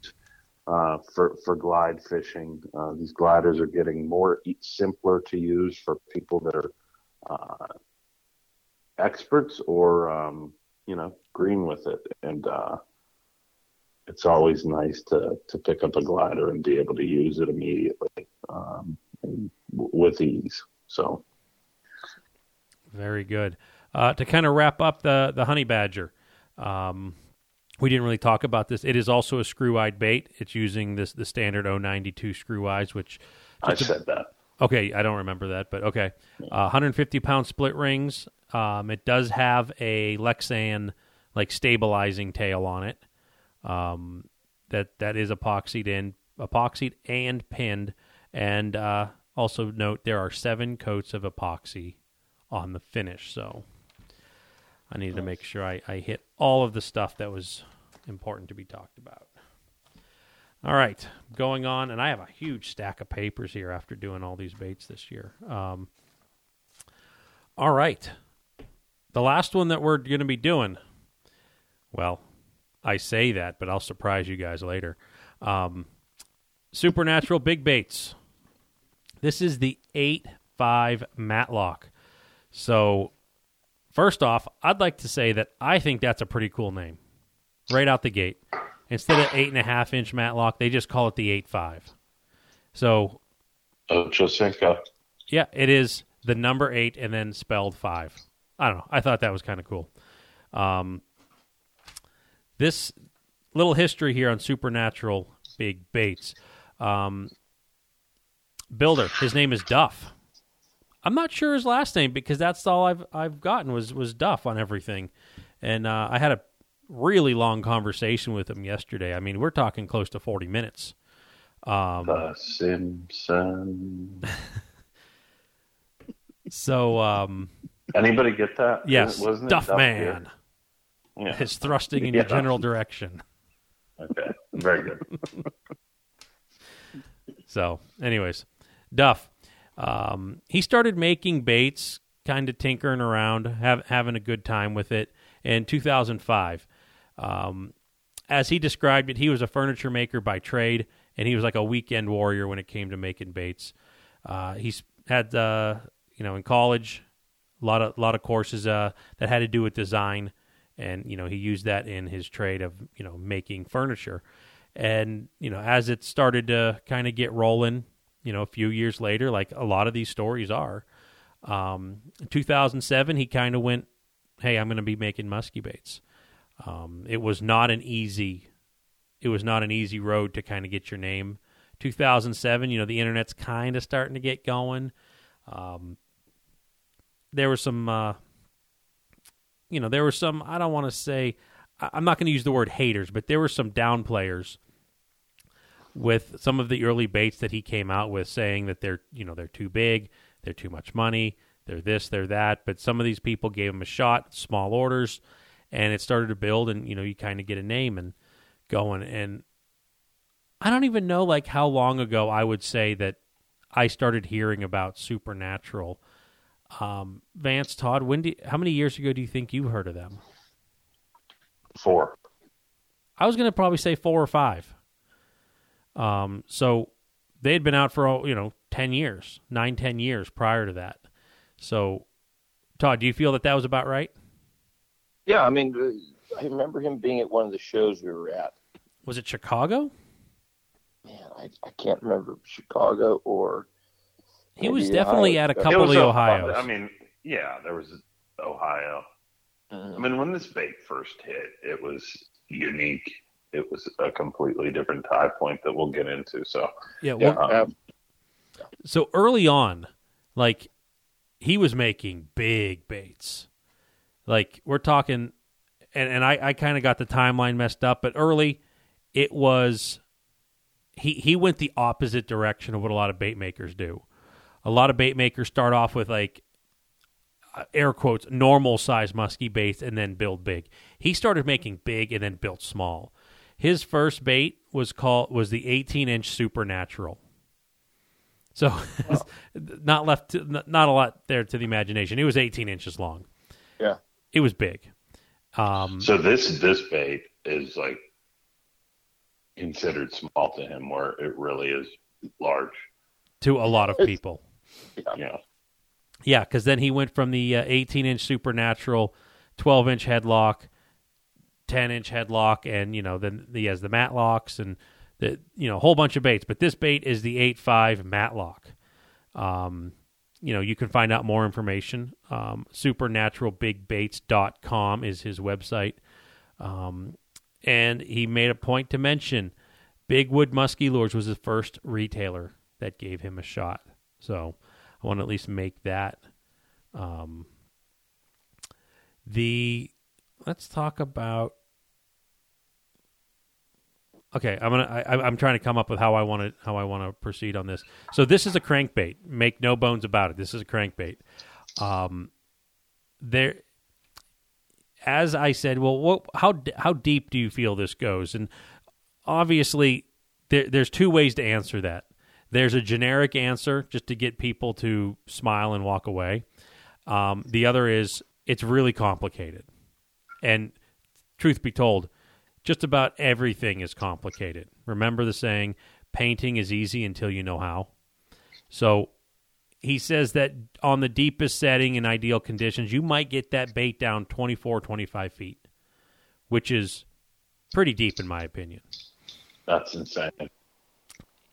uh, for for glide fishing. Uh, these gliders are getting more simpler to use for people that are uh, experts or um, you know green with it, and uh, it's always nice to to pick up a glider and be able to use it immediately um, with ease. So very good. Uh, to kind of wrap up the the honey badger. Um, we didn't really talk about this. It is also a screw-eyed bait. It's using this the standard 092 screw eyes, which I said that. Okay, I don't remember that, but okay. Uh, 150 pound split rings. Um, it does have a Lexan like stabilizing tail on it. Um, that that is epoxied in, epoxied and pinned. And uh, also note there are seven coats of epoxy on the finish. So I needed to make sure I, I hit all of the stuff that was important to be talked about. All right, going on, and I have a huge stack of papers here after doing all these baits this year. Um, all right, the last one that we're going to be doing. Well, I say that, but I'll surprise you guys later. Um, Supernatural Big Baits. This is the 8 5 Matlock. So First off, I'd like to say that I think that's a pretty cool name, right out the gate. Instead of eight and a half inch matlock, they just call it the eight five. So, Ochocinco. Yeah, it is the number eight and then spelled five. I don't know. I thought that was kind of cool. Um, this little history here on supernatural big baits. Um, builder. His name is Duff. I'm not sure his last name because that's all I've I've gotten was was Duff on everything, and uh, I had a really long conversation with him yesterday. I mean, we're talking close to 40 minutes. Um, The Simpsons. so um, Anybody get that? yes, Wasn't it Duff Duff Man Yeah. is thrusting in your general direction. Okay. Very good. So, anyways, Duff, um, he started making baits, kind of tinkering around, have, having a good time with it in 2005. Um, as he described it, he was a furniture maker by trade, and he was like a weekend warrior when it came to making baits. Uh, he's had, uh, you know, in college, a lot of lot of courses uh, that had to do with design, and you know he used that in his trade of you know making furniture. And you know, as it started to kind of get rolling, you know, a few years later, like a lot of these stories are, um, 2007, he kind of went, "Hey, I'm going to be making musky baits." Um, it was not an easy, it was not an easy road to kind of get your name. 2007, you know, the internet's kind of starting to get going. Um, there were some, uh, you know, there were some. I don't want to say, I'm not going to use the word haters, but there were some down players with some of the early baits that he came out with, saying that they're, you know, they're too big, they're too much money, they're this, they're that. But some of these people gave him a shot, small orders, and it started to build, and you know, you kind of get a name and going. And I don't even know like how long ago I would say that I started hearing about supernatural. Um, Vance Todd, when do, how many years ago do you think you heard of them? Four. I was going to probably say four or five. Um, so they had been out for you know ten years, nine, ten years prior to that. So, Todd, do you feel that that was about right? Yeah, I mean, uh, I remember him being at one of the shows we were at. Was it Chicago? Man, I, I can't remember Chicago or. He was definitely Ohio. at a couple of was the a- I mean, yeah, there was Ohio. Mhm. I mean, when this bait first hit, it was unique. It was a completely different tie point that we'll get into. So, yeah, Yeah, well, Uh, uh, so early on, like he was making big baits. Like we're talking, and and I I kind of got the timeline messed up, but early it was he he went the opposite direction of what a lot of bait makers do. A lot of bait makers start off with like uh, air quotes normal size musky baits and then build big. He started making big and then built small. His first bait was called was the 18 inch supernatural. So, not left, to, not, not a lot there to the imagination. It was 18 inches long. Yeah. it was big. Um, so this this bait is like considered small to him, where it really is large. to a lot of people. Yeah. Yeah, because then he went from the uh, 18 inch supernatural, 12 inch headlock, 10 inch headlock, and you know then he has the matlocks and the you know a whole bunch of baits. But this bait is the 8.5 matlock. Um, you know you can find out more information. Um, supernaturalbigbaits.com is his website. Um, and he made a point to mention Big Wood Muskie Lures was the first retailer that gave him a shot. So I want to at least make that. Um, the let's talk about. Okay, I'm gonna. I, I'm trying to come up with how I want to how I want to proceed on this. So this is a crankbait. Make no bones about it. This is a crankbait. Um, there, as I said, well, what, how how deep do you feel this goes? And obviously, there, there's two ways to answer that. There's a generic answer just to get people to smile and walk away. Um, the other is it's really complicated. And truth be told, just about everything is complicated. Remember the saying, painting is easy until you know how. So he says that on the deepest setting in ideal conditions, you might get that bait down 24, 25 feet, which is pretty deep in my opinion That's insane.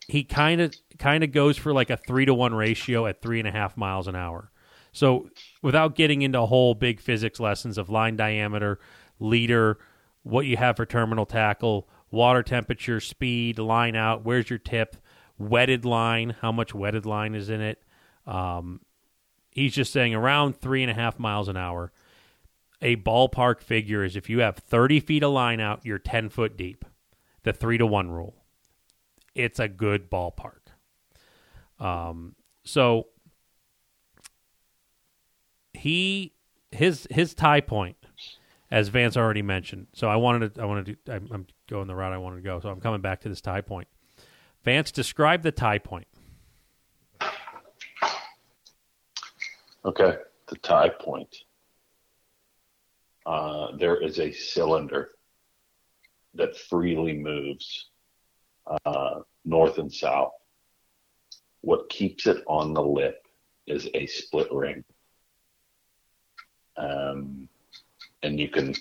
he kind of kind of goes for like a three to one ratio at three and a half miles an hour. So without getting into whole big physics lessons of line diameter, leader, what you have for terminal tackle, water temperature, speed, line out, where's your tip, wetted line, how much wetted line is in it. Um, he's just saying around three and a half miles an hour. A ballpark figure is if you have 30 feet of line out, you're 10 foot deep. The three to one rule. It's a good ballpark. Um, so he his his tie point, as Vance already mentioned. So I wanted to I wanted to I'm, I'm going the route I wanted to go. So I'm coming back to this tie point. Vance, describe the tie point. Okay, the tie point. Uh, there is a cylinder that freely moves uh, north and south. What keeps it on the lip is a split ring. Um, and you can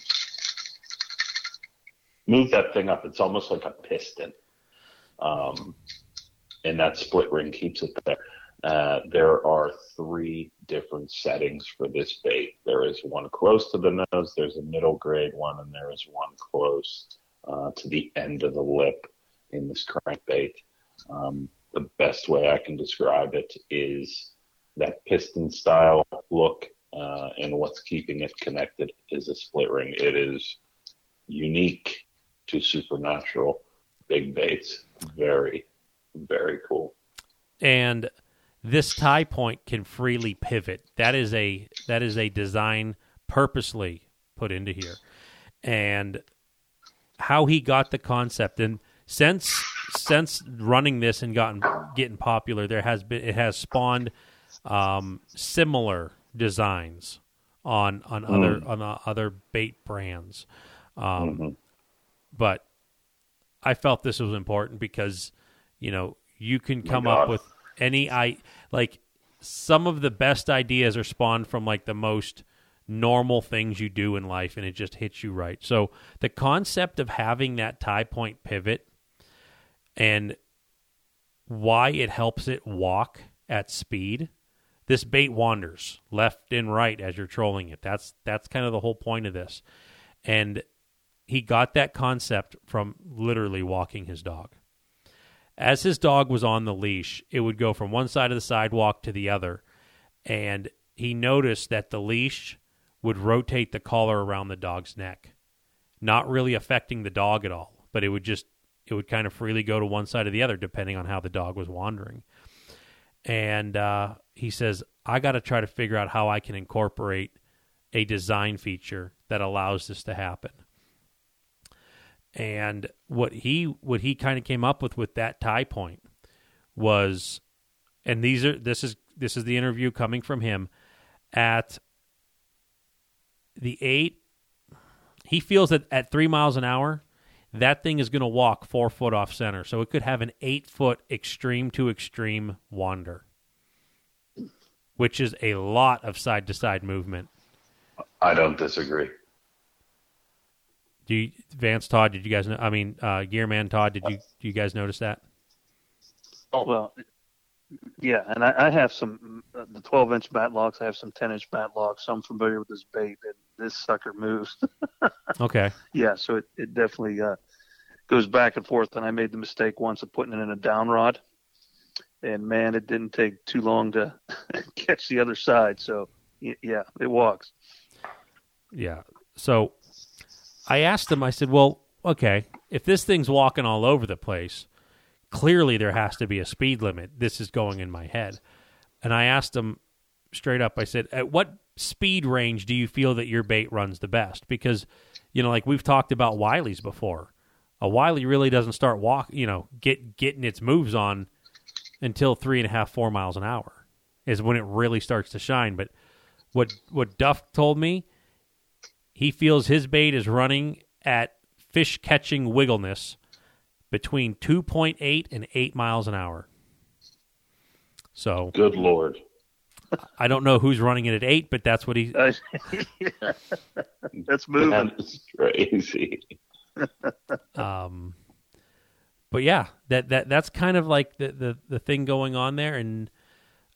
move that thing up. It's almost like a piston. Um, and that split ring keeps it there. Uh, there are three different settings for this bait. There is one close to the nose, there's a middle grade one, and there is one close uh, to the end of the lip in this crankbait. Um, the best way I can describe it is that piston style look, uh, and what's keeping it connected is a split ring. It is unique to supernatural big baits. Very, very cool. And this tie point can freely pivot. That is a that is a design purposely put into here. And how he got the concept and since since running this and gotten getting popular, there has been it has spawned um, similar designs on on mm. other on uh, other bait brands. Um, mm-hmm. But I felt this was important because you know you can come up with any i like some of the best ideas are spawned from like the most normal things you do in life and it just hits you right. So the concept of having that tie point pivot and why it helps it walk at speed. This bait wanders left and right as you're trolling it. That's that's kind of the whole point of this. And he got that concept from literally walking his dog. As his dog was on the leash, it would go from one side of the sidewalk to the other. And he noticed that the leash would rotate the collar around the dog's neck, not really affecting the dog at all, but it would just it would kind of freely go to one side or the other depending on how the dog was wandering. And uh, he says, I got to try to figure out how I can incorporate a design feature that allows this to happen. And what he what he kind of came up with with that tie point was, and these are this is this is the interview coming from him at the eight. He feels that at three miles an hour, that thing is going to walk four foot off center. So it could have an eight foot extreme to extreme wander, which is a lot of side to side movement. I don't disagree. Do you, Vance Todd? Did you guys know? I mean, uh, Gearman Todd. Did you do you guys notice that? Oh well, yeah, and I, I have some uh, the 12 inch matlocks. I have some 10 inch matlocks. So I'm familiar with this bait, and this sucker moves. okay. Yeah, so it it definitely uh, goes back and forth. And I made the mistake once of putting it in a down rod, and man, it didn't take too long to catch the other side. So yeah, it walks. Yeah. So I asked him, I said, well, okay, if this thing's walking all over the place, clearly there has to be a speed limit. This is going in my head. And I asked him straight up, I said, at what speed range do you feel that your bait runs the best? Because, you know, like we've talked about Wiley's before. A Wiley really doesn't start walk, you know, get getting its moves on until three and a half, four miles an hour is when it really starts to shine. But what what Duff told me he feels his bait is running at fish catching wiggleness between 2.8 and 8 miles an hour. So, good lord. I don't know who's running it at 8, but that's what he That's moving. That's crazy. um but yeah, that that that's kind of like the the the thing going on there and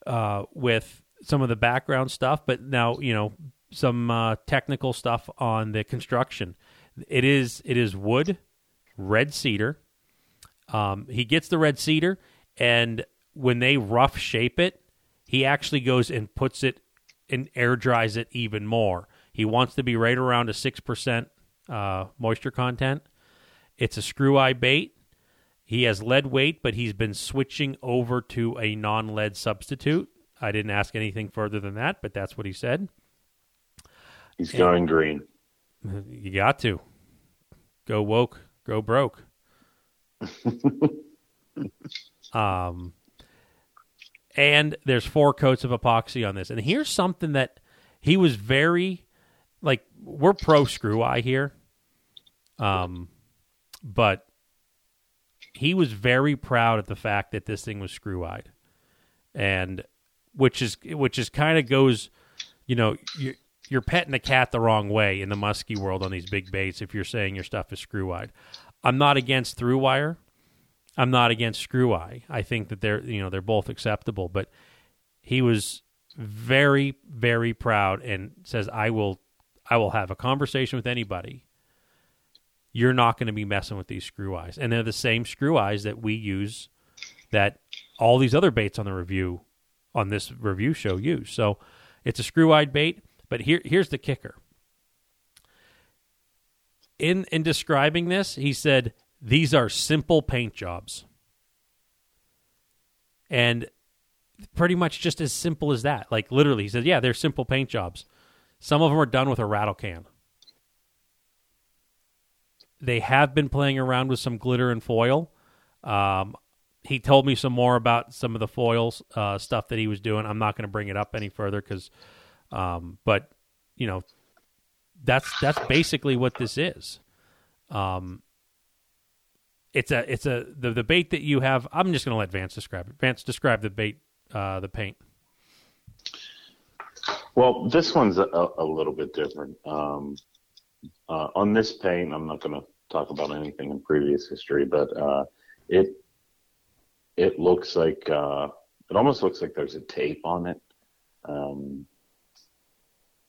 uh with some of the background stuff, but now, you know, some uh, technical stuff on the construction. It is it is wood, red cedar. Um, he gets the red cedar, and when they rough shape it, he actually goes and puts it and air dries it even more. He wants to be right around a six percent uh, moisture content. It's a screw eye bait. He has lead weight, but he's been switching over to a non lead substitute. I didn't ask anything further than that, but that's what he said. He's going green. You got to go woke, go broke. um, and there's four coats of epoxy on this. And here's something that he was very like we're pro screw eye here. Um, but he was very proud of the fact that this thing was screw eyed, and which is which is kind of goes, you know, you, you're petting the cat the wrong way in the musky world on these big baits if you're saying your stuff is screw eyed. I'm not against through wire. I'm not against screw eye. I think that they're you know they're both acceptable, but he was very very proud and says I will I will have a conversation with anybody you're not going to be messing with these screw eyes. And they're the same screw eyes that we use that all these other baits on the review on this review show use. So it's a screw eyed bait, but here here's the kicker. In in describing this, he said these are simple paint jobs. And pretty much just as simple as that. Like literally, he said, "Yeah, they're simple paint jobs. Some of them are done with a rattle can." They have been playing around with some glitter and foil. Um, he told me some more about some of the foils uh, stuff that he was doing. I'm not going to bring it up any further because, um, but you know, that's that's basically what this is. Um, it's a it's a the, the bait that you have. I'm just going to let Vance describe it. Vance, describe the bait, uh, the paint. Well, this one's a, a little bit different. Um, uh, on this paint, I'm not going to talk about anything in previous history, but uh, it it looks like uh, it almost looks like there's a tape on it. Um,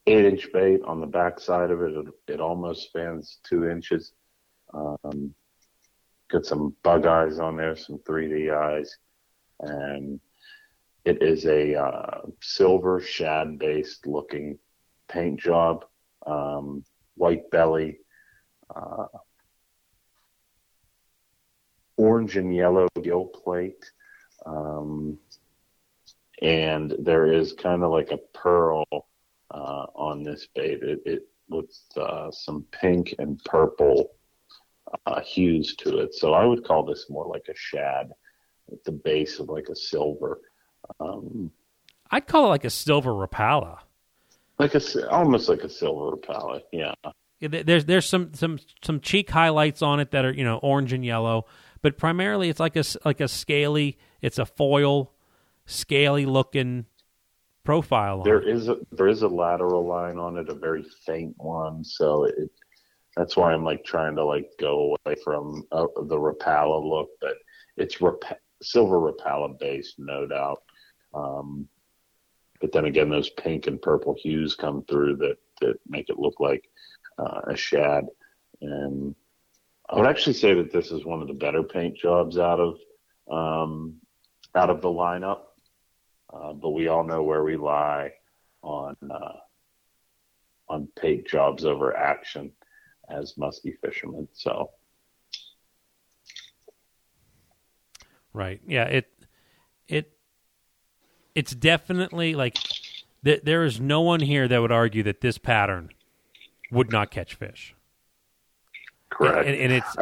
eight inch bait on the back side of it. It, it almost spans two inches. Um, got some bug eyes on there, some 3D eyes, and it is a uh, silver shad based looking paint job. Um, white belly, uh, orange and yellow gill plate. Um, and there is kind of like a pearl uh, on this bait. It, it with uh, some pink and purple uh, hues to it. So I would call this more like a shad at the base of like a silver. Um, I'd call it like a silver Rapala. Like a almost like a silver Rapala, yeah. There's there's some some some cheek highlights on it that are you know orange and yellow, but primarily it's like a like a scaly. It's a foil, scaly looking profile. There it. is a there is a lateral line on it, a very faint one. So it that's why I'm like trying to like go away from uh, the Rapala look, but it's Rap- silver Rapala based, no doubt. Um, but then again, those pink and purple hues come through that that make it look like uh, a shad. And I would actually say that this is one of the better paint jobs out of um, out of the lineup. Uh, but we all know where we lie on uh, on paint jobs over action as musky fishermen. So, right, yeah, it it it's definitely like th- there is no one here that would argue that this pattern would not catch fish. Correct. And, and it's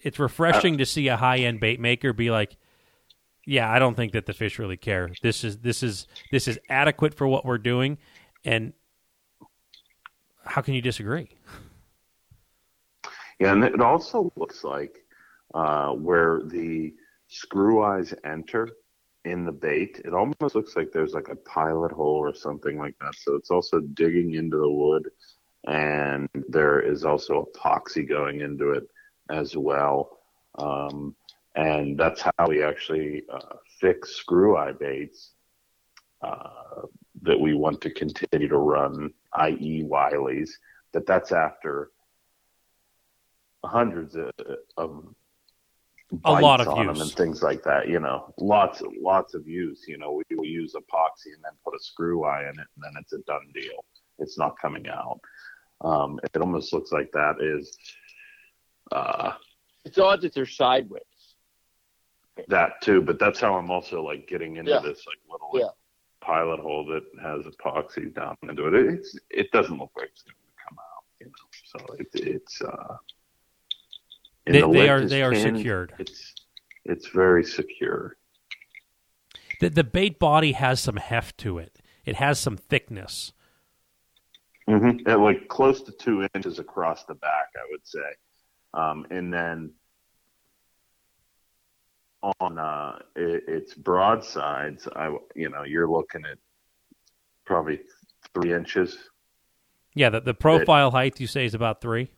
it's refreshing to see a high end bait maker be like, yeah, I don't think that the fish really care. This is this is this is adequate for what we're doing, and how can you disagree? Yeah, and it also looks like uh, where the screw eyes enter in the bait, it almost looks like there's like a pilot hole or something like that. So it's also digging into the wood, and there is also epoxy going into it as well. Um, and that's how we actually uh, fix screw eye baits uh, that we want to continue to run, i.e., Wiley's. That that's after hundreds of, of A lot of on them use. and things like that. You know, lots lots of use. You know, we, we use epoxy and then put a screw eye in it, and then it's a done deal. It's not coming out. Um, it almost looks like that is uh, It's odd that they're sideways. that too, but that's how I'm also like getting into Yeah. this like little like, Yeah. pilot hole that has epoxy down into it. It's it doesn't look like it's going to come out. You know, so it, it's uh, They, the they are they are pinned. secured. It's it's very secure. The, the bait body has some heft to it. It has some thickness. Mm-hmm. At like close to two inches across the back, I would say. Um, and then on uh, it, its broadsides, I you know you're looking at probably three inches. Yeah, the, the profile height you say is about three.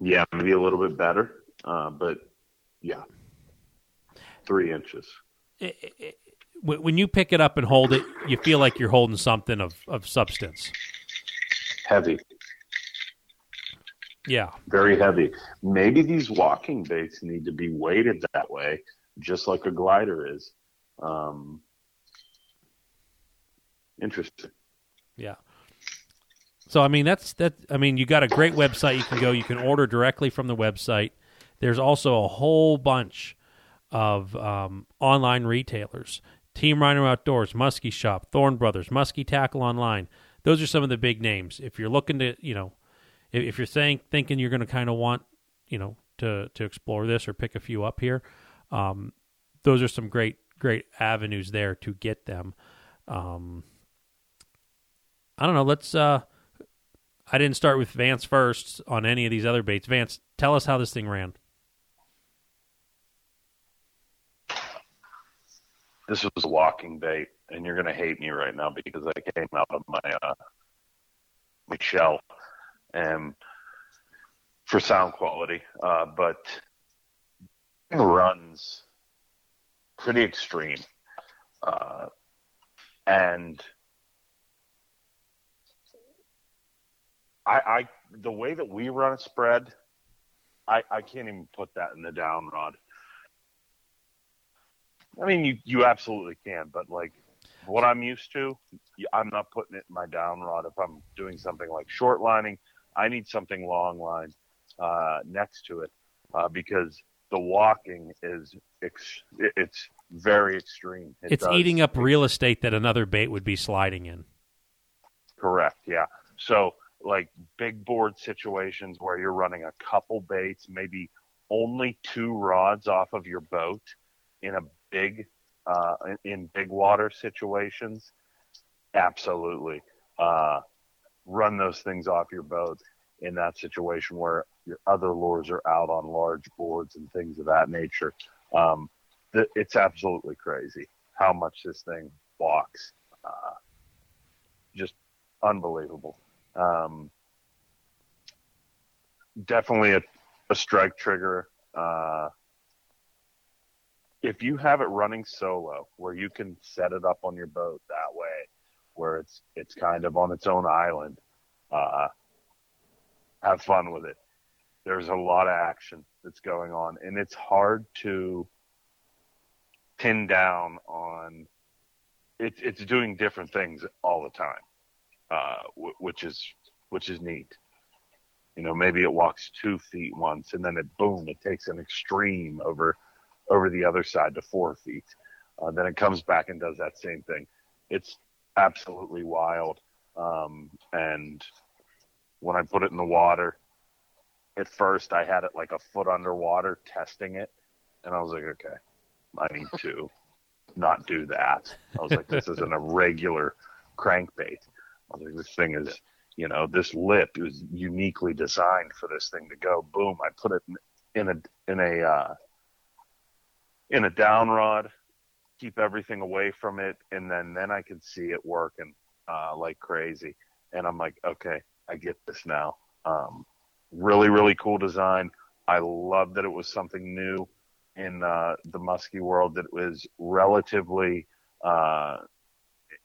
Yeah, maybe a little bit better, uh, but yeah, three inches. It- when you pick it up and hold it, you feel like you're holding something of, of substance. Heavy, Yeah. very heavy. Maybe these walking baits need to be weighted that way, just like a glider is. Um, interesting. Yeah. So I mean that's that I mean you got a great website you can go you can order directly from the website. There's also a whole bunch of um, online retailers. Team Rhino Outdoors, Muskie Shop, Thorne Brothers, Muskie Tackle Online. Those are some of the big names. If you're looking to, you know, if, if you're saying thinking you're going to kind of want, you know, to to explore this or pick a few up here, um, those are some great great avenues there to get them. Um, I don't know. Let's. Uh, I didn't start with Vance first on any of these other baits. Vance, tell us how this thing ran. This was a walking bait, and you're gonna hate me right now because I came out of my uh, my shell, and for sound quality, uh, but runs pretty extreme, uh, and I, I the way that we run a spread, I, I can't even put that in the down rod. I mean, you you absolutely can, but like what I'm used to, I'm not putting it in my down rod. If I'm doing something like short lining, I need something long line uh, next to it uh, because the walking is ex- it's very extreme. It it's does- eating up real estate that another bait would be sliding in. Correct. Yeah. So like big board situations where you're running a couple baits, maybe only two rods off of your boat in a big, uh, in- big water situations. Absolutely. Uh, run those things off your boat in that situation where your other lures are out on large boards and things of that nature. Um, it's absolutely crazy how much this thing walks. Uh, just unbelievable. Um, definitely a, a strike trigger. Uh, if you have it running solo, where you can set it up on your boat that way, where it's it's kind of on its own island, uh, have fun with it. There's a lot of action that's going on, and it's hard to pin down on. It's it's doing different things all the time uh, w- which is which is neat. You know, maybe it walks two feet once, and then it boom, it takes an extreme over over the other side to four feet. Uh, then it comes back and does that same thing. It's absolutely wild. Um, and when I put it in the water, at first I had it like a foot underwater testing it, and I was like, okay, I need to not do that. I was like, this isn't a regular crankbait. I was like, this thing is, you know, this lip is uniquely designed for this thing to go. Boom! I put it in, in a in a uh, in a down rod, keep everything away from it, and then then I can see it working uh, like crazy. And I'm like, okay, I get this now. Um, really, really cool design. I love that it was something new in uh, the musky world. That it was relatively uh,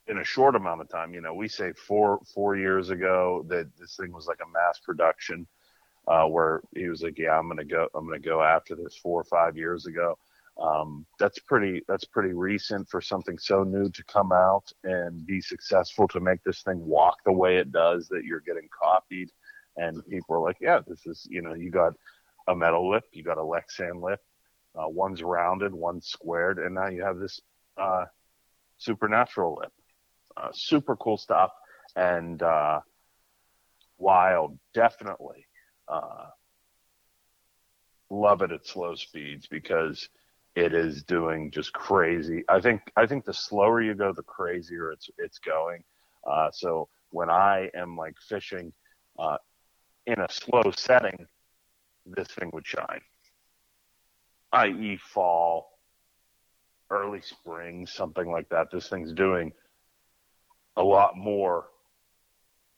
in a short amount of time. You know, we say four four years ago that this thing was like a mass production. uh, where he was like, "Yeah, I'm gonna go. I'm gonna go after this." Four or five years ago. Um, that's pretty. That's pretty recent for something so new to come out and be successful to make this thing walk the way it does. That you're getting copied, and people are like, "Yeah, this is." You know, you got a metal lip, you got a Lexan lip. Uh, one's rounded, one's squared, and now you have this uh, supernatural lip. Uh, super cool stuff and uh, wild, definitely. Uh, love it at slow speeds because it is doing just crazy. I think I think the slower you go, the crazier it's it's going. Uh, so when I am like fishing uh, in a slow setting, this thing would shine, i.e., fall, early spring, something like that. This thing's doing a lot more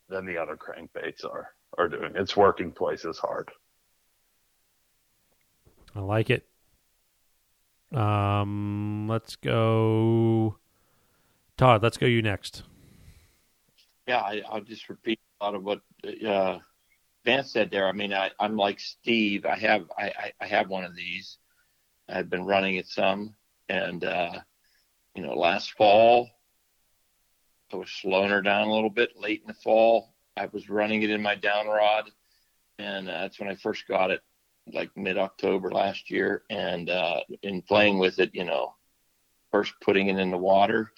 than the other crankbaits are are doing. It's working twice as hard. I like it. Um, let's go, Todd. Let's go you next. Yeah, I, I'll just repeat a lot of what uh, Vance said there. I mean, I, I'm like Steve. I have I, I, I have one of these. I've been running it some, and uh, you know, last fall I was slowing her down a little bit. Late in the fall, I was running it in my down rod, and uh, that's when I first got it, like mid October last year. And uh, in playing with it, you know, first putting it in the water,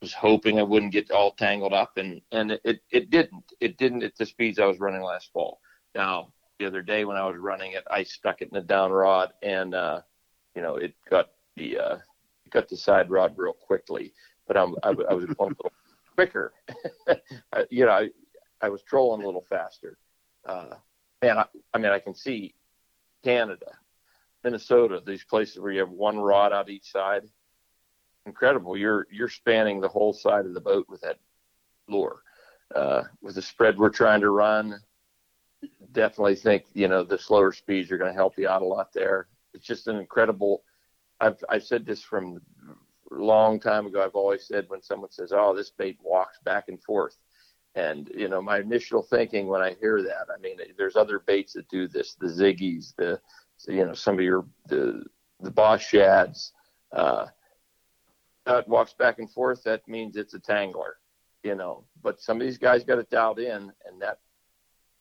was hoping I wouldn't get all tangled up, and and it it didn't. It didn't at the speeds I was running last fall. Now the other day when I was running it, I stuck it in the down rod, and uh, you know it got the uh, got the side rod real quickly. But I'm, I, I was going a little quicker. You know, I, I was trolling a little faster. Uh, man, I, I mean, I can see Canada, Minnesota, these places where you have one rod out each side. Incredible. You're you're spanning the whole side of the boat with that lure. Uh, with the spread we're trying to run, definitely think you know the slower speeds are going to help you out a lot there. It's just an incredible. I've I've said this from a long time ago. I've always said when someone says, "Oh, this bait walks back and forth," and you know my initial thinking when I hear that, I mean, there's other baits that do this, the ziggies, the you know some of your the the boss shads. Uh, it walks back and forth. That means it's a tangler, you know. But some of these guys got it dialed in, and that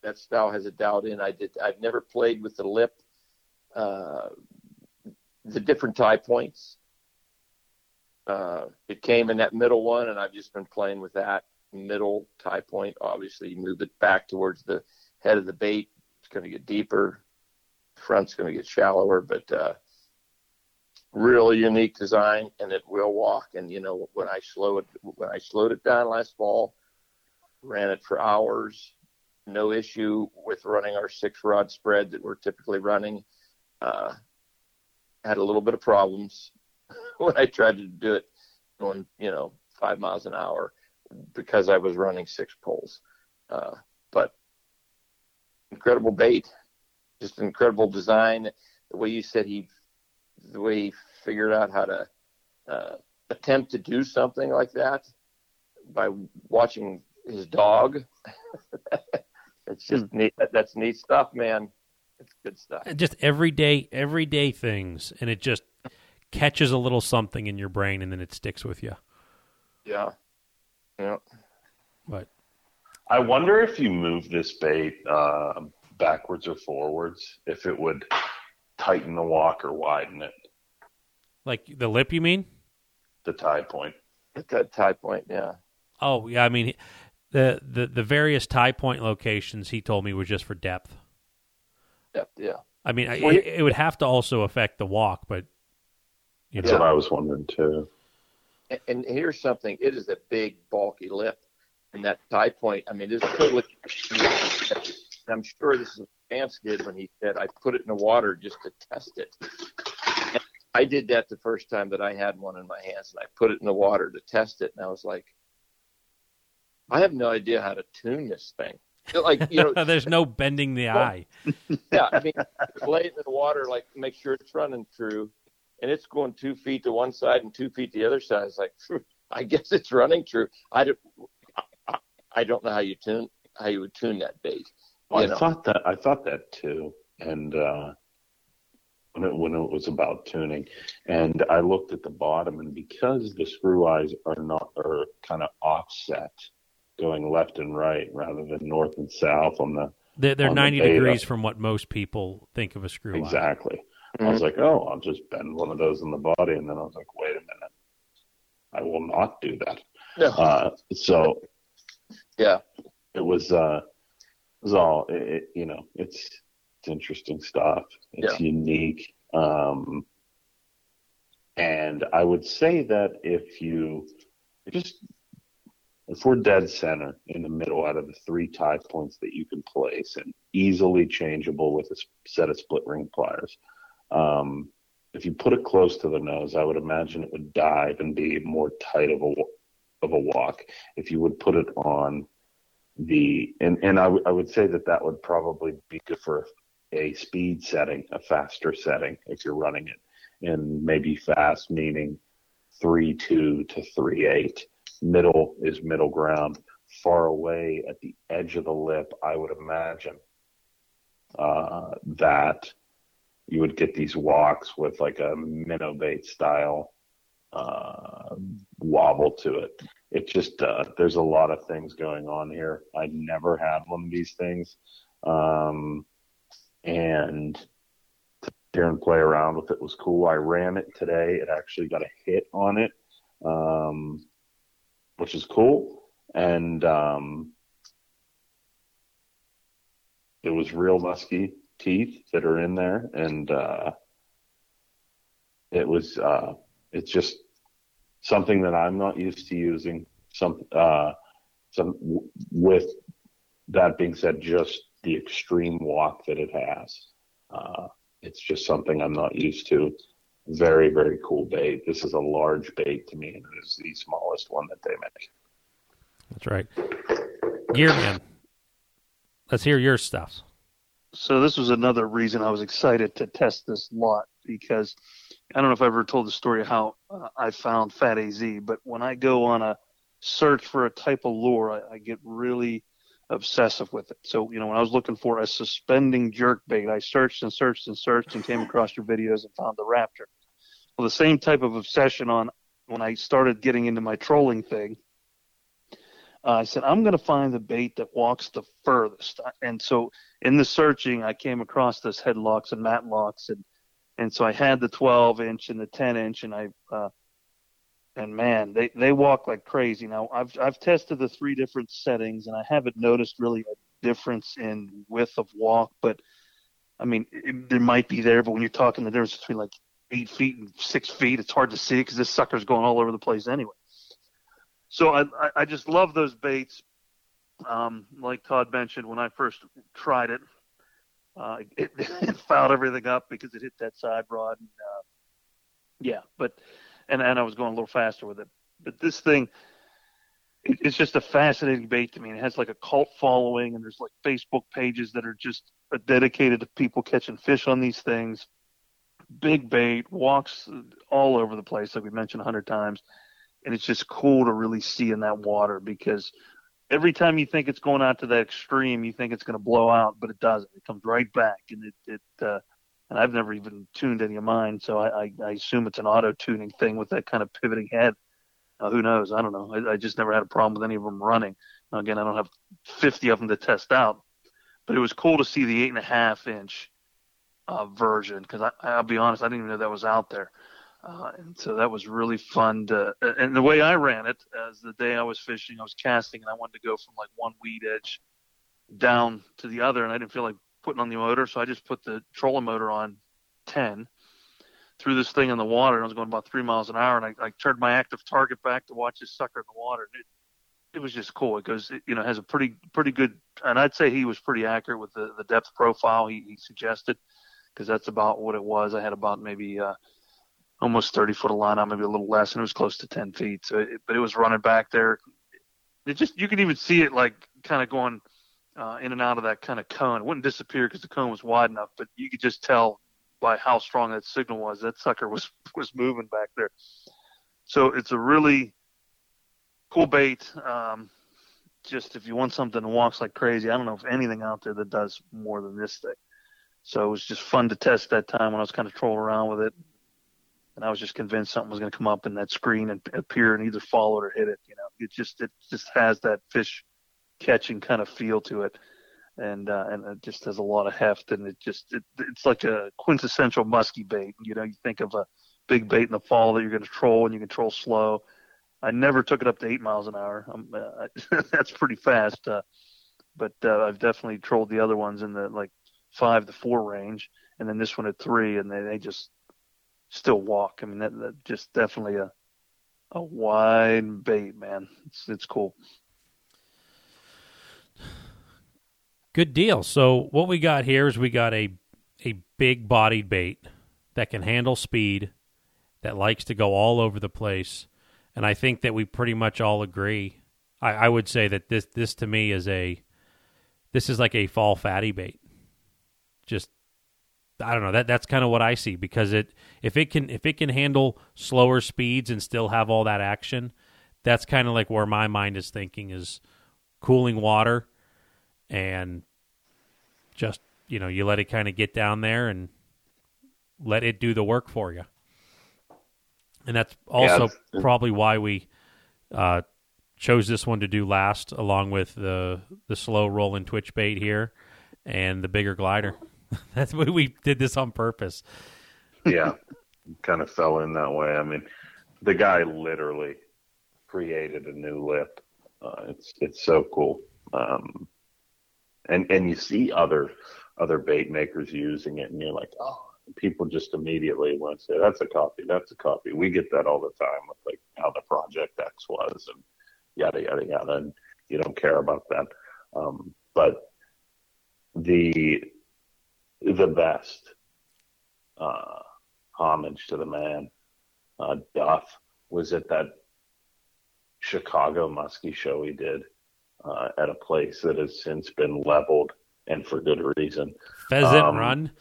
that style has it dialed in. I did. I've never played with the lip, uh, the different tie points. Uh, it came in that middle one, and I've just been playing with that middle tie point. Obviously, you move it back towards the head of the bait. It's going to get deeper. Front's going to get shallower, but uh, really unique design, and it will walk. And you know, when I slow it, when I slowed it down last fall, ran it for hours, no issue with running our six rod spread that we're typically running. Uh, had a little bit of problems when I tried to do it going, you know, five miles an hour because I was running six poles. Uh, but incredible bait, just incredible design. The way you said he, the way he figured out how to uh, attempt to do something like that by watching his dog. it's just mm. neat. That's neat stuff, man. It's good stuff. Just everyday, everyday things, and it just catches a little something in your brain, and then it sticks with you. Yeah. Yeah. But I wonder if you move this bait uh, backwards or forwards, if it would tighten the walk or widen it. Like the lip, you mean? The tie point. The tie point, yeah. Oh yeah, I mean the the the various tie point locations he told me were just for depth. Depth, yeah. I mean, well, it, it, would have to also affect the walk, but you know. that's what I was wondering too. And, here's something: it is a big, bulky lip, and that tie point. I mean, this totally. I'm sure this is what Vance did when he said, "I put it in the water just to test it." And I did that the first time that I had one in my hands, and I put it in the water to test it, and I was like, I have no idea how to tune this thing. Like you know, there's no bending the well, eye. yeah, I mean, lay it in the water, like make sure it's running true, and it's going two feet to one side and two feet to the other side. It's like, I guess it's running true. I don't, I, I don't know how you tune how you would tune that bait. Well, I thought that I thought that too, and uh, when it when it was about tuning, and I looked at the bottom, and because the screw eyes are not are kind of offset, going left and right rather than north and south on the They're, they're On 90 beta. degrees from what most people think of a screw eye. exactly. I Mm-hmm. was like, oh, I'll just bend one of those in the body, and then I was like, wait a minute, I will not do that. No. Uh, so Yeah. it was uh it was all it, it, you know it's it's interesting stuff it's unique um and i would say that if you just if we're dead center in the middle out of the three tie points that you can place and easily changeable with a set of split ring pliers um if you put it close to the nose i would imagine it would dive and be more tight of a of a walk if you would put it on the and and I, w- I would say that that would probably be good for a speed setting, a faster setting if you're running it, and maybe fast meaning three two to three eight. Middle is middle ground. Far away at the edge of the lip, I would imagine uh, that you would get these walks with like a minnow bait style uh, wobble to it it just uh, there's a lot of things going on here. I never had one of these things, um, and there and play around with it was cool. I ran it today. It actually got a hit on it, um, which is cool, and um, it was real musky teeth that are in there, and uh, it was uh, it's just something that I'm not used to using. Some, uh, some with that being said, just the extreme walk that it has. Uh, it's just something I'm not used to. Very, very cool bait. This is a large bait to me, and it is the smallest one that they make. That's right. Gearman, let's hear your stuff. So this was another reason I was excited to test this lot because I don't know if I ever told the story of how uh, I found Fat AZ, but when I go on a search for a type of lure, I, I get really obsessive with it. So, you know, when I was looking for a suspending jerk bait, I searched and searched and searched and came across your videos and found the Raptor. Well, the same type of obsession on when I started getting into my trolling thing. Uh, I said, I'm going to find the bait that walks the furthest. And so in the searching, I came across this headlocks and matlocks. And, and so I had the 12 inch and the 10 inch and I, uh, and man, they, they walk like crazy. Now I've, I've tested the three different settings and I haven't noticed really a difference in width of walk, but I mean, it, there might be there, but when you're talking the difference between like eight feet and six feet, it's hard to see because this sucker's going all over the place anyway. So I, I, just love those baits. Um, like Todd mentioned, when I first tried it, uh, it, it fouled everything up because it hit that side rod. And, uh, yeah, but and and I was going a little faster with it. But this thing, it, it's just a fascinating bait to me. It has like a cult following, and there's like Facebook pages that are just dedicated to people catching fish on these things. Big bait, walks all over the place, like we mentioned a hundred times and it's just cool to really see in that water because every time you think it's going out to that extreme, you think it's going to blow out, but it doesn't. It comes right back, and it it uh, and I've never even tuned any of mine, so I I, I assume it's an auto tuning thing with that kind of pivoting head. Uh, who knows? I don't know. I, I just never had a problem with any of them running. Now, again, I don't have 50 of them to test out, but it was cool to see the eight and a half inch uh, version because I'll be honest, I didn't even know that was out there. Uh, and so that was really fun to, and the way I ran it as the day I was fishing, I was casting and I wanted to go from like one weed edge down to the other. And I didn't feel like putting on the motor. So I just put the trolling motor on 10 threw this thing in the water and I was going about three miles an hour. And I, I turned my active target back to watch this sucker in the water. And it, it was just cool. It goes, it, you know, has a pretty, pretty good, and I'd say he was pretty accurate with the, the depth profile he, he suggested because that's about what it was. I had about maybe, uh, almost 30 foot of line on, maybe a little less, and it was close to 10 feet. So, it, but it was running back there. It just you could even see it like kind of going uh, in and out of that kind of cone. It wouldn't disappear because the cone was wide enough, but you could just tell by how strong that signal was. That sucker was was moving back there. So it's a really cool bait. Um, just if you want something that walks like crazy, I don't know if anything out there that does more than this thing. So it was just fun to test that time when I was kind of trolling around with it. And I was just convinced something was going to come up in that screen and appear and either follow it or hit it. You know, it just it just has that fish catching kind of feel to it, and uh, and it just has a lot of heft, and it just it, it's like a quintessential musky bait. You know, you think of a big bait in the fall that you're going to troll and you can troll slow. I never took it up to eight miles an hour. Uh, that's pretty fast. Uh, but uh, I've definitely trolled the other ones in the like five to four range, and then this one at three, and they, they just still walk. I mean, that, that just definitely a a wide bait, man. It's it's cool. Good deal. So what we got here is we got a a big bodied bait that can handle speed, that likes to go all over the place, and I think that we pretty much all agree. I, I would say that this this to me is a this is like a fall fatty bait. Just I don't know that that's kind of what I see because it if it can if it can handle slower speeds and still have all that action, that's kind of like where my mind is thinking is cooling water and just you know you let it kind of get down there and let it do the work for you. And that's also yeah, probably why we uh, chose this one to do last, along with the the slow rolling twitch bait here and the bigger glider. That's why we did this on purpose. yeah, kind of fell in that way. I mean, the guy literally created a new lip. Uh, it's it's so cool. Um, and and you see other other bait makers using it, and you're like, oh, people just immediately want to say that's a copy, that's a copy. We get that all the time with like how the Project X was and yada yada yada, and you don't care about that. Um, but the the best uh, homage to the man. Uh, Duff was at that Chicago Muskie show he did uh, at a place that has since been leveled and for good reason. Pheasant um, Run.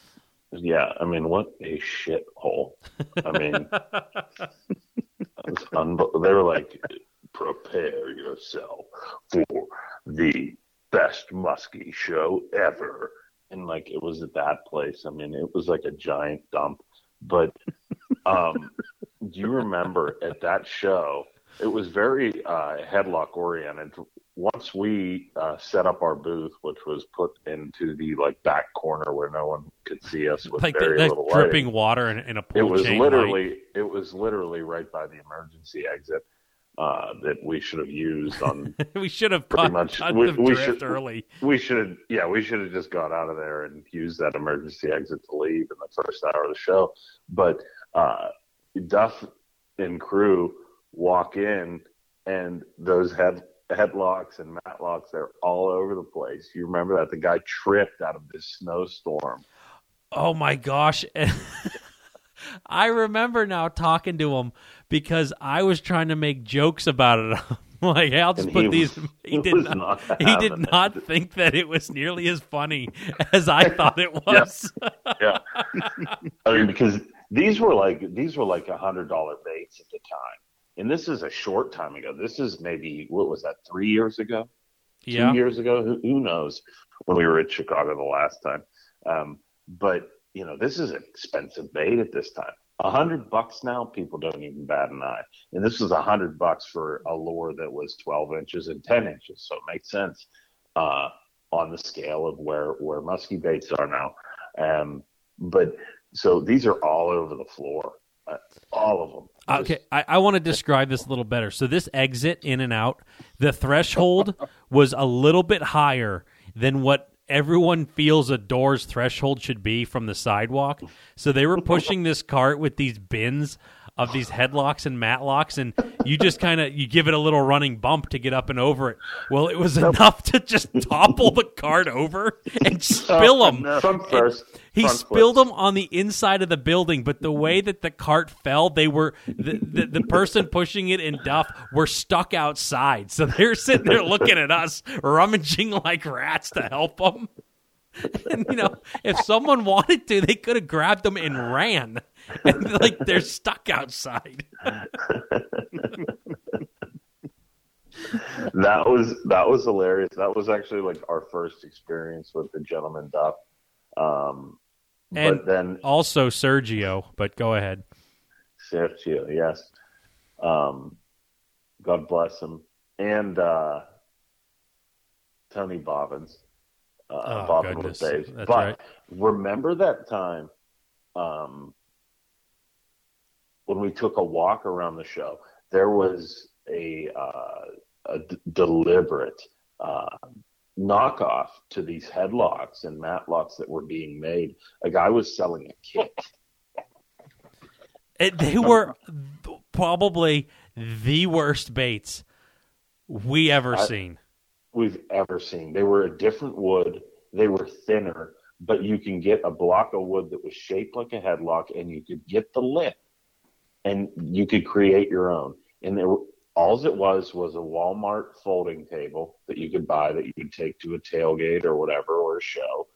Yeah, I mean, what a shithole. I mean, they were like, prepare yourself for the best muskie show ever and like it was at that place. I mean, it was like a giant dump. But um, do you remember at that show? It was very uh, headlock oriented. Once we uh, set up our booth, which was put into the like back corner where no one could see us with like very the, little dripping lighting, water in, in a pool. It was literally light. it was literally right by the emergency exit uh, that we should have used on. we should have pretty much we, we should, early. We should have, yeah, we should have just got out of there and used that emergency exit to leave in the first hour of the show. But uh, Duff and crew walk in, and those head headlocks and matlocks they're all over the place. You remember that the guy tripped out of this snowstorm. Oh my gosh. I remember now talking to him because I was trying to make jokes about it. like, hey, I'll just and put he these. Was, he did not. not he did not it. think that it was nearly as funny as I thought it was. yeah. yeah. I mean, because these were like these were like a hundred dollar baits at the time, and this is a short time ago. This is maybe what was that? Three years ago. Yeah. Two years ago. Who, who knows? When we were at Chicago the last time. Um, but you know, this is an expensive bait at this time. A hundred bucks now, people don't even bat an eye. And this was a hundred bucks for a lure that was 12 inches and 10 inches. So it makes sense, uh, on the scale of where, where musky baits are now. Um, but so these are all over the floor, uh, all of them. Okay, I, I want to describe this a little better. So this exit in and out, the threshold was a little bit higher than what everyone feels a door's threshold should be from the sidewalk. So they were pushing this cart with these bins of these headlocks and matlocks and you just kind of you give it a little running bump to get up and over it. Well it was enough to just topple the cart over and spill them first, he spilled them on the inside of the building but the way that the cart fell they were the, the, the person pushing it in duff were stuck outside. So they're sitting there looking at us rummaging like rats to help them and you know if someone wanted to they could have grabbed them and ran and like they're stuck outside. that was that was hilarious. That was actually like our first experience with the gentleman Duff. Um, And- but then Also Sergio, but go ahead. Sergio, yes. Um, God bless him. And uh, Tony Bobbins. Uh, Oh, Bobbin goodness. That's but right. remember that time um, when we took a walk around the show? There was a, uh, a d- deliberate uh, knockoff to these headlocks and matlocks that were being made. A guy was selling a kit. It, they were probably the worst baits we ever I- seen. we've ever seen. They were a different wood. They were thinner, but you can get a block of wood that was shaped like a headlock, and you could get the lip, and you could create your own. And there, all it was was a Walmart folding table that you could buy that you could take to a tailgate or whatever or a show.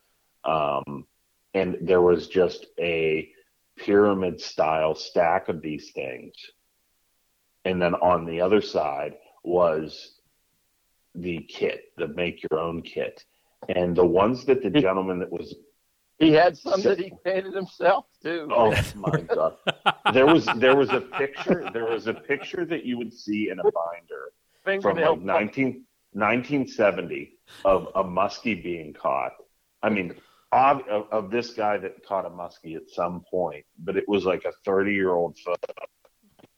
Um, and there was just a pyramid style stack of these things. And then on the other side was the kit, the make your own kit. And the ones that the gentleman that was He had some that he painted himself too. oh my god. There was there was a picture there was a picture that you would see in a binder from like 19, 1970 of a muskie being caught. I mean, of, of this guy that caught a muskie at some point, but it was like a 30 year old photo.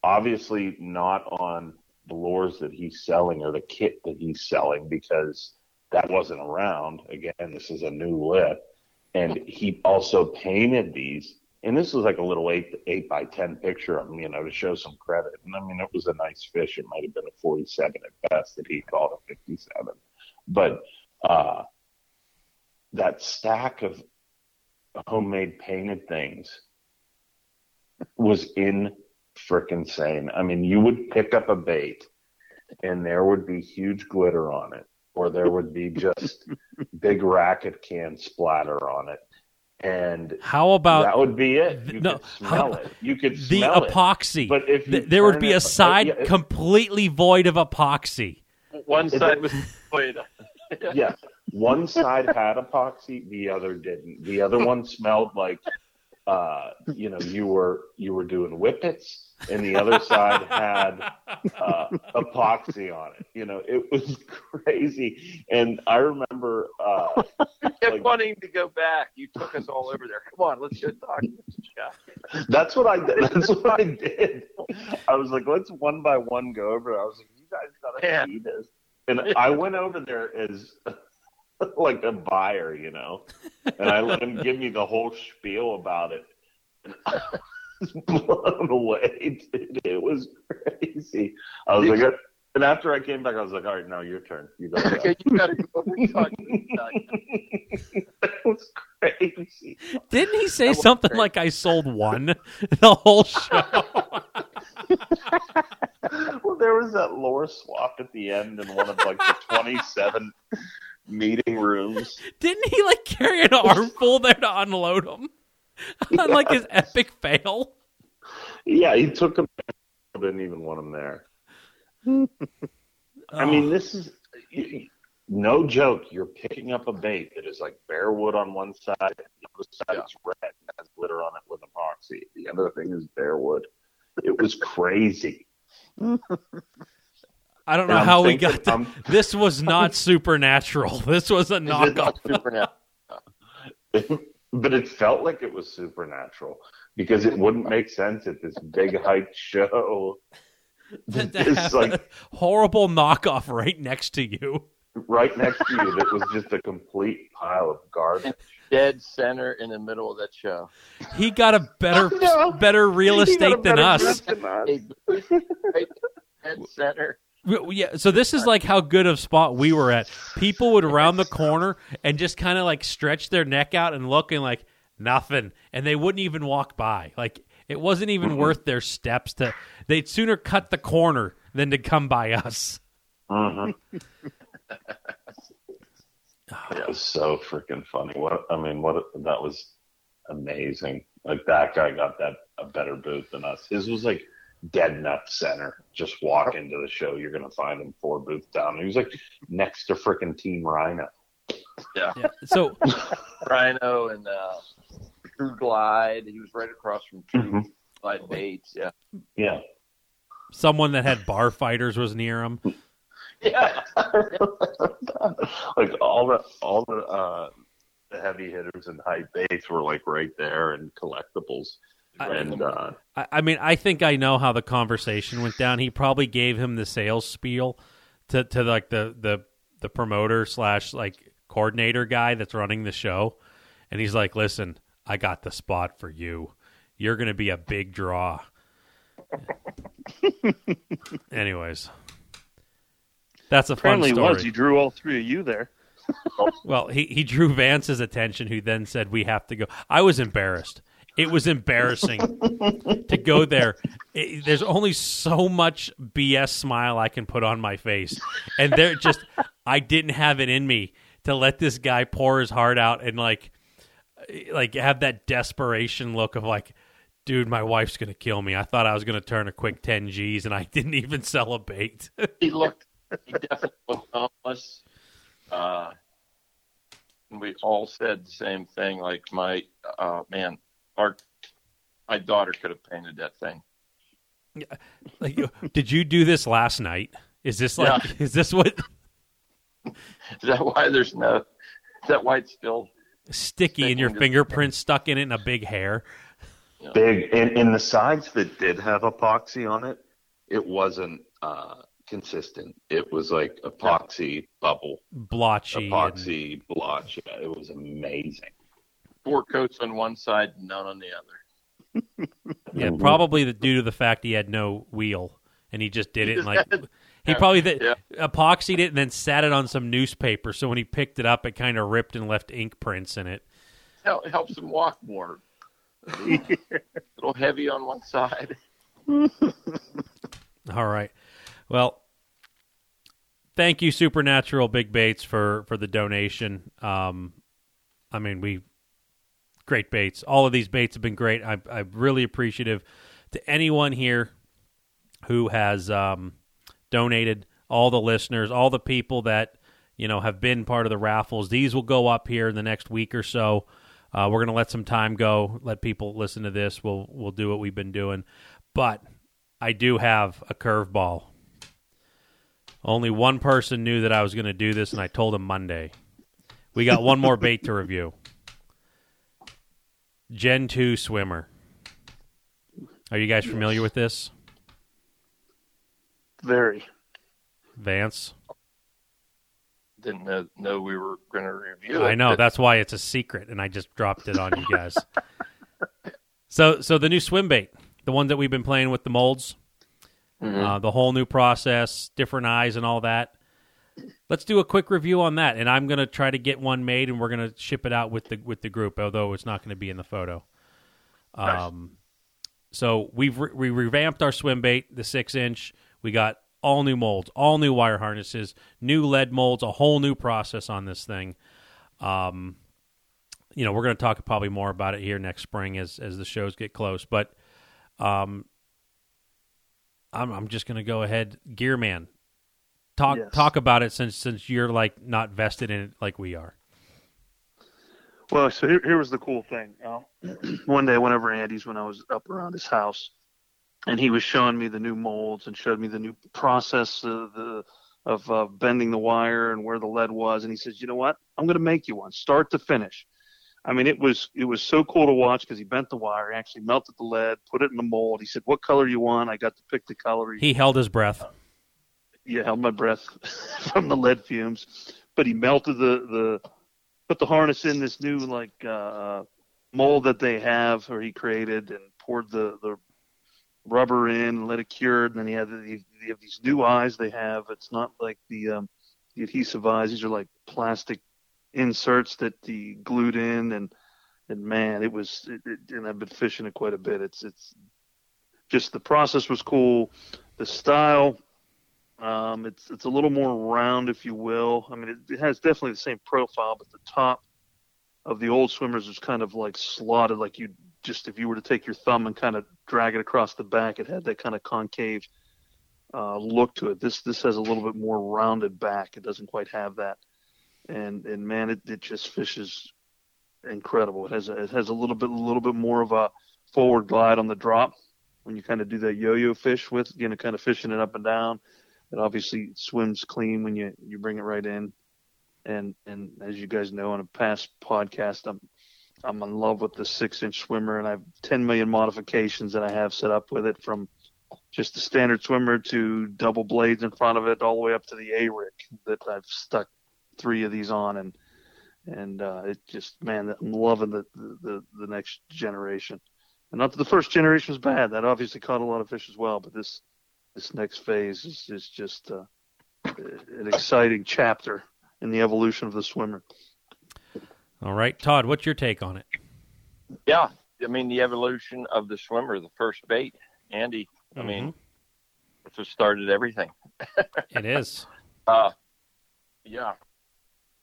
Obviously, not on the lures that he's selling or the kit that he's selling because that wasn't around. Again, this is a new lip. And he also painted these. And this was like a little eight eight by ten picture of him, you know, to show some credit. And I mean, it was a nice fish. It might have been a forty-seven at best that he called a fifty-seven. But uh, that stack of homemade painted things was in frickin' sane. I mean, you would pick up a bait, and there would be huge glitter on it, or there would be just big racket can splatter on it. And How about that would be it. You no, could smell how- it. You could the smell it. epoxy? But if you Th- there would be it- a side yeah, completely void of epoxy. One side was void. yeah, one side had epoxy, the other didn't. The other one smelled like, uh, you know, you were you were doing whippets, and the other side had uh, epoxy on it. You know, it was crazy. And I remember, uh, kept Like- wanting to go back. You took us all over there. Come on, let's go talk to this guy. that's what I did. That's what I did. I was like, let's one by one go over. I was like, you guys gotta Yeah. see this. And I went over there as like a buyer, you know, and I let him give me the whole spiel about it. And I was blown away. Dude. It was crazy. I was like, uh, and after I came back, I was like, all right, now your turn. You go. Okay, you gotta go over and talk to this it was crazy. Didn't he say That something great. like I sold one the whole show? well, there was that lore swap at the end in one of like the 27 meeting rooms. Didn't he like carry an armful there to unload them? On like his epic fail. Yeah, he took him. Didn't even want him there. I mean, this is no joke. You're picking up a bait that is like bare wood on one side, the other side is red, and has glitter on it with epoxy. The other thing is bare wood. It was crazy. I don't know I'm how we got to. I'm- This was not supernatural. This was a knockoff. not supernatural? but it felt like it was supernatural because it wouldn't make sense at this big hype show. To It's have like a horrible knockoff right next to you. right next to you that was just a complete pile of garbage. Dead center in the middle of that show. He got a better No. better real He got a estate than better us. grip than us. Dead center. We- Yeah, so this is like how good of spot we were at. People would round the corner and just kind of like stretch their neck out and look and like nothing, and they wouldn't even walk by. Like it wasn't even worth their steps to. They'd sooner cut the corner than to come by us. Mhm. It was so freaking funny. What I mean, what that was amazing. Like that guy got that a better boot than us. His was like dead nut center. Just walk into the show, you're gonna find him four booths down. He was like next to freaking Team Rhino. Yeah. Yeah. So Rhino and uh, True Glide. He was right across from True Mhm. Glide Baits. Yeah. Yeah. someone that had bar fighters was near him. Yeah. like all the all the uh the heavy hitters and high baits were like right there and collectibles. I- and uh I, I mean, I think I know how the conversation went down. He probably gave him the sales spiel to, to like the, the the promoter slash like coordinator guy that's running the show, and he's like, "Listen, I got the spot for you. You're going to be a big draw." Anyways, that's a fun Apparently, it story. was. He drew all three of you there. Well, he, he drew Vance's attention, who then said, We have to go. I was embarrassed. It was embarrassing to go there. It- there's only so much BS smile I can put on my face. And there just, I didn't have it in me to let this guy pour his heart out and like, like have that desperation look of like, dude, my wife's going to kill me. I thought I was going to turn a quick 10 G's and I didn't even bait. he looked. He definitely looked homeless. Uh, we all said the same thing. Like my uh, man, our my daughter could have painted that thing. like, did you do this last night? Is this like, Yeah. is this what Is that why there's no? Is that why it's still? sticky and your fingerprints to- stuck in it and a big hair? big in, in the sides that did have epoxy on it, it wasn't uh consistent. It was like epoxy bubble, blotchy. and- epoxy blotch. Yeah, it was amazing. Four coats on one side, and none on the other. yeah, probably the, due to the fact he had no wheel and he just did it and like he Yeah, probably th- yeah. epoxied it and then sat it on some newspaper. So when he picked it up, it kind of ripped and left ink prints in it. Hel- helps him walk more. a little heavy on one side. All right. Well, thank you, Supernatural Big Baits, for for the donation. Um, I mean, we great baits. All of these baits have been great. I, I'm really appreciative to anyone here who has um, donated. All the listeners, all the people that you know have been part of the raffles. These will go up here in the next week or so. Uh, we're going to let some time go, let people listen to this. We'll we'll do what we've been doing, but I do have a curveball. Only one person knew that I was going to do this, and I told him Monday. We got one more bait to review. Gen 2 swimmer. Are you guys familiar with this? Very. Vance? Didn't know, know we were going to review it. I know but that's why it's a secret, and I just dropped it on you guys. so, so the new swim bait, the one that we've been playing with the molds, Mhm. uh, the whole new process, different eyes, and all that. Let's do a quick review on that, and I'm gonna try to get one made, and we're gonna ship it out with the with the group, although it's not gonna be in the photo. Um, so we've re- we revamped our swim bait, the six inch. We got all new molds, all new wire harnesses, new lead molds, a whole new process on this thing. Um, you know, we're going to talk probably more about it here next spring as as the shows get close. But um, I'm I'm just going to go ahead, Gearman. Talk Yes. talk about it since since you're like not vested in it like we are. Well, so here, here was the cool thing. Um, one day, whenever Andy's, when I was up around his house, and he was showing me the new molds and showed me the new process of the of uh, bending the wire and where the lead was, and he says, "You know what? I'm going to make you one, start to finish." I mean, it was it was so cool to watch because he bent the wire, he actually melted the lead, put it in the mold. He said, "What color you want?" I got to pick the color. He held his breath. Yeah, held my breath from the lead fumes. But he melted the the put the harness in this new like uh mold that they have or he created and poured the the rubber in and let it cure and then he had the, they have these new eyes they have. It's not like the um the adhesive eyes. These are like plastic inserts that he glued in and and man it was it, it, and I've been fishing it quite a bit. It's it's just the process was cool. The style um, it's it's a little more round, if you will. I mean, it, it has definitely the same profile, but the top of the old swimmers was kind of like slotted, like you'd just if you were to take your thumb and kind of drag it across the back, it had that kind of concave uh, look to it. This this has a little bit more rounded back. It doesn't quite have that, and and man, it, it just fishes incredible. It has a, it has a little bit a little bit more of a forward glide on the drop when you kind of do that yo-yo fish with, you know, kind of fishing it up and down. It obviously swims clean when you you bring it right in, and and as you guys know on a past podcast, I'm I'm in love with the six inch swimmer, and I have 10 million modifications that I have set up with it from just the standard swimmer to double blades in front of it, all the way up to the A rig that I've stuck three of these on, and and uh, it just man, I'm loving the, the the next generation. And not that the first generation was bad; that obviously caught a lot of fish as well. But this this next phase is, is just uh, an exciting chapter in the evolution of the swimmer. All right, Todd, what's your take on it? Yeah, I mean the evolution of the swimmer, the first bait, Andy. I Mm-hmm. mean, that's what started everything. It is. Uh, yeah,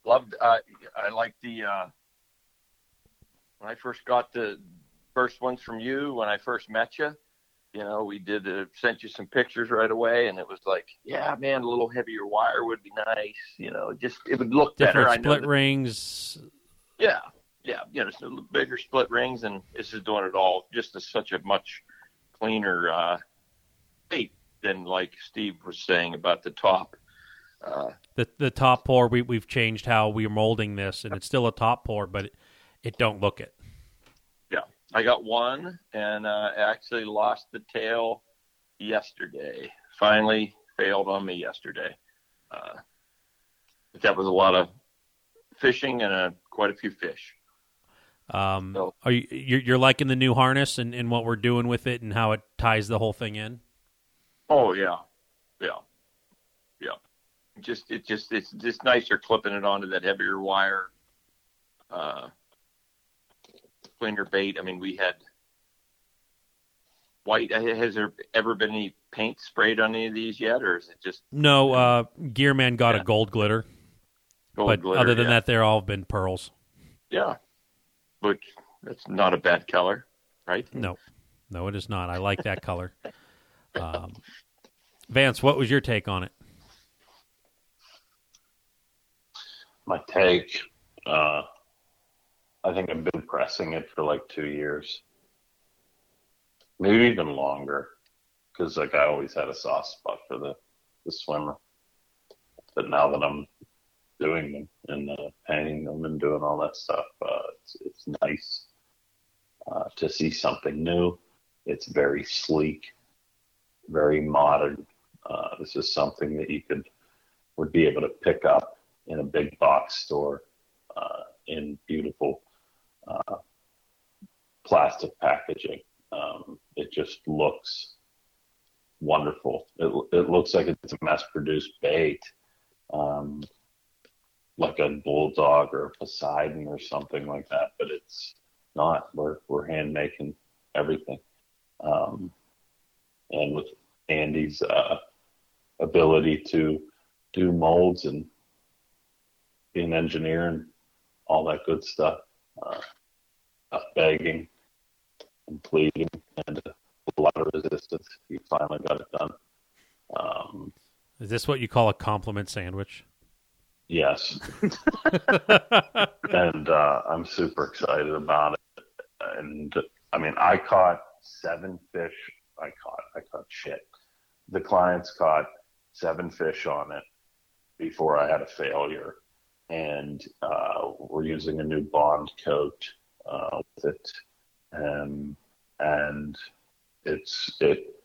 loved. Uh, I like the uh, when I first got the first ones from you when I first met you. You know, we did uh, sent you some pictures right away, and it was like, yeah, man, a little heavier wire would be nice. You know, just it would look better. Different I know split that- rings. yeah, yeah, you know, so bigger split rings, and this is doing it all just as such a much cleaner uh, bait than like Steve was saying about the top. Uh, The the top pour we we've changed how we're molding this, and it's still a top pour, but it, it don't look it. I got one, and uh, actually lost the tail yesterday. Finally failed on me yesterday. Uh, but that was a lot of fishing and uh, quite a few fish. Um, No. are you you're, you're liking the new harness and, and what we're doing with it and how it ties the whole thing in? Oh yeah, yeah, yeah. Just it just it's just nicer clipping it onto that heavier wire. Uh, cleaner bait. I mean, we had white. Has there ever been any paint sprayed on any of these yet, or is it just No, uh, Gearman got Yeah. a gold glitter, gold but glitter? other than yeah. that, they're all been pearls. yeah, which that's not a bad color, right? No, no, it is not. I like that color. Um, Vance, what was your take on it? my take. Uh, I think I've been pressing it for like two years, maybe even longer, because like I always had a soft spot for the the swimmer. But now that I'm doing them and uh, painting them and doing all that stuff, uh, it's it's nice uh, to see something new. It's very sleek, very modern. Uh, this is something that you could would be able to pick up in a big box store uh, in beautiful uh, plastic packaging. Um, it just looks wonderful. It, it looks like it's a mass produced bait, um, like a Bulldawg or a Poseidon or something like that, but it's not. We're, we're hand making everything. Um, and with Andy's uh, ability to do molds and be an engineer and all that good stuff. Uh, begging and pleading and a lot of resistance. He finally got it done. Um, Is this what you call a compliment sandwich? yes, and uh, I'm super excited about it. And I mean, I caught seven fish. I caught. I caught shit. The clients caught seven fish on it before I had a failure, and uh, we're using a new bond coat uh, with it, um, and it's it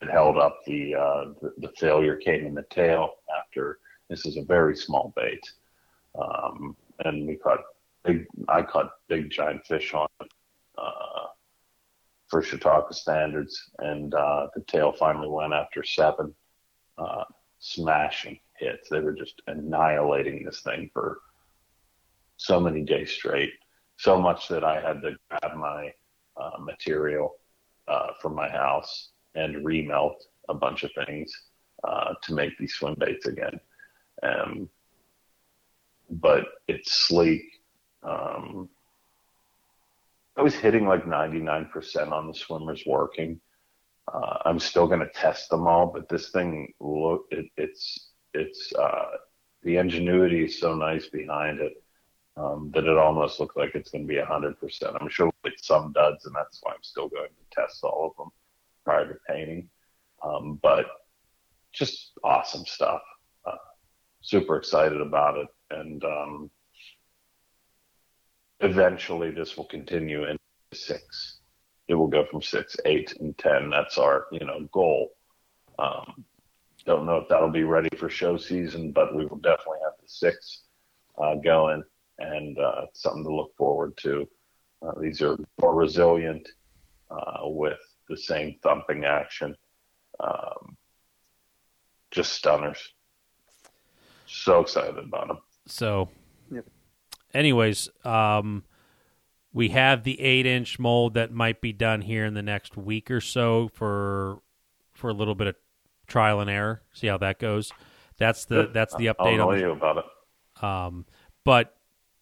it held up. The, uh, the the failure came in the tail after. This is a very small bait, um, and we caught big. I caught big giant fish on it. Uh, for Chautauqua standards, and uh, the tail finally went after seven uh, smashing hits. They were just annihilating this thing for so many days straight, so much that I had to grab my uh, material uh, from my house and remelt a bunch of things uh, to make these swim baits again. Um, but it's sleek. Um, I was hitting like 99% on the swimmers working. Uh, I'm still going to test them all, but this thing look it, it's it's uh, the ingenuity is so nice behind it um, that it almost looks like it's going to be 100%. I'm sure with some duds, and that's why I'm still going to test all of them prior to painting. Um, but just awesome stuff. Uh, super excited about it, and um, eventually this will continue into six. It will go from six, eight, and ten. That's our you know goal. Um, don't know if that'll be ready for show season, but we will definitely have the six uh, going, and uh, something to look forward to. Uh, these are more resilient uh, with the same thumping action. Um, just stunners. So excited about them. So, Yep. anyways, um, we have the eight inch mold that might be done here in the next week or so for for a little bit of trial and error. See how that goes. That's the that's the update. I'll on you about it. um, but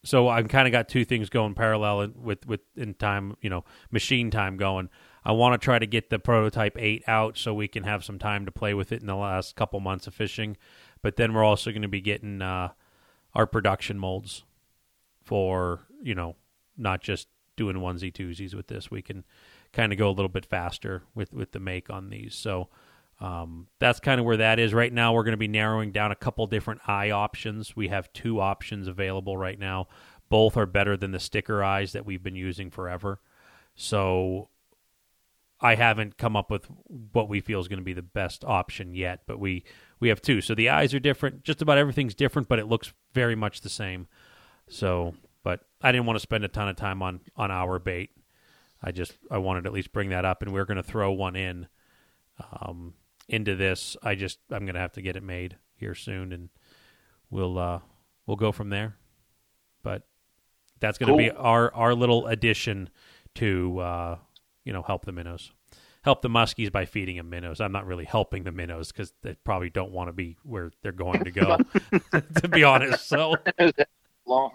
so I've kind of got two things going parallel in, with with in time, you know, machine time going. I want to try to get the prototype eight out so we can have some time to play with it in the last couple months of fishing. But then we're also going to be getting uh, our production molds for you know not just doing onesie twosies with this. We can kind of go a little bit faster with with the make on these. So um, that's kind of where that is right now. We're going to be narrowing down a couple different eye options. We have two options available right now. Both are better than the sticker eyes that we've been using forever. So I haven't come up with what we feel is going to be the best option yet, but we we have two. So the eyes are different. Just about everything's different, but it looks very much the same. So, but I didn't want to spend a ton of time on on our bait. I just I wanted to at least bring that up, and we're going to throw one in um, into this. I just I'm to have to get it made here soon, and we'll uh, we'll go from there. But that's going to be our our little addition to uh, you know help the minnows, help the muskies by feeding them minnows. I'm not really helping the minnows because they probably don't want to be where they're going to go. to be honest, so Long,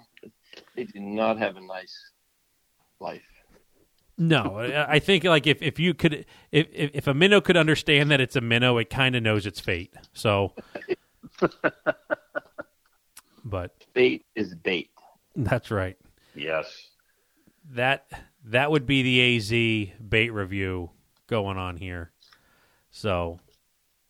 they do not have a nice life. No, I I think like if, if you could if, if if a minnow could understand that it's a minnow, it kind of knows its fate. So, but Bait is bait. that's right. Yes. That that would be the AZ bait review going on here. So,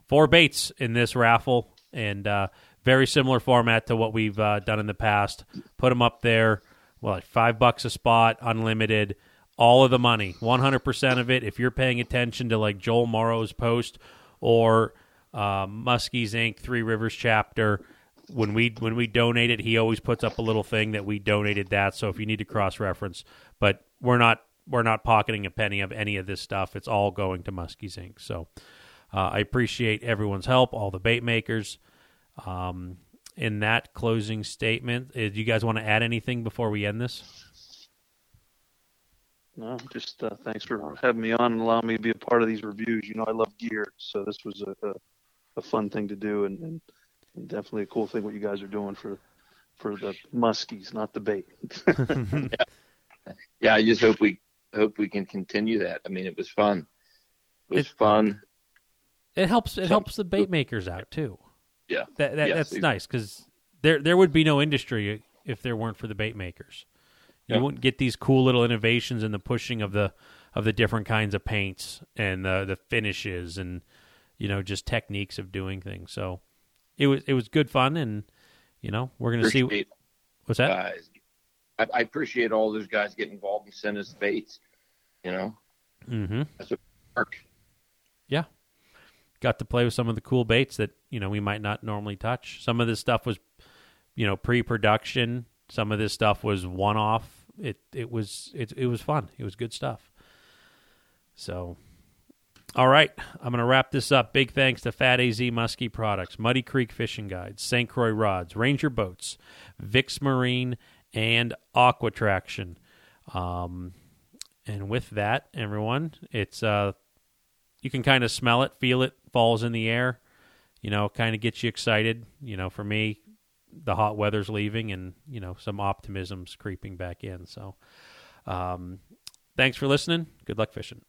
four baits in this raffle, and uh, very similar format to what we've uh, done in the past. Put them up there. Well, like five bucks a spot, unlimited. All of the money, one hundred percent of it. If you're paying attention to like Joel Morrow's post or uh, Muskies Inc. Three Rivers chapter, when we when we donate it, he always puts up a little thing that we donated that. So if you need to cross reference, but we're not we're not pocketing a penny of any of this stuff. It's all going to Muskies Inc. So uh, I appreciate everyone's help, all the bait makers. Um, in that closing statement, uh, do you guys want to add anything before we end this? No, just uh, thanks for having me on and allowing me to be a part of these reviews. You know, I love gear, so this was a, a, a fun thing to do, and, and, and definitely a cool thing what you guys are doing for for the muskies, not the bait. Yeah, I just hope we hope we can continue that. I mean, it was fun. It was It- fun. It helps. It Some- helps the bait makers out too. Yeah. That, that Yes, that's it- nice because there there would be no industry if there weren't for the bait makers. You wouldn't get these cool little innovations in the pushing of the of the different kinds of paints and the the finishes and you know just techniques of doing things. So it was it was good fun and you know we're gonna see what's that. guys. I, I appreciate all those guys getting involved and sending us baits. You know, Mm-hmm. Mark. Yeah. Got to play with some of the cool baits that you know we might not normally touch. Some of this stuff was, you know, pre-production. Some of this stuff was one-off. It it was it it was fun. It was good stuff. So, all right, I'm going to wrap this up. Big thanks to Fat AZ Muskie Products, Muddy Creek Fishing Guides, St. Croix Rods, Ranger Boats, Vic's Marine, and Aqua Traction. Um, and with that, everyone, it's uh, you can kind of smell it, feel it, falls in the air. You know, kind of gets you excited. You know, for me, the hot weather's leaving, and you know, some optimism's creeping back in. So, um, Thanks for listening. Good luck fishing.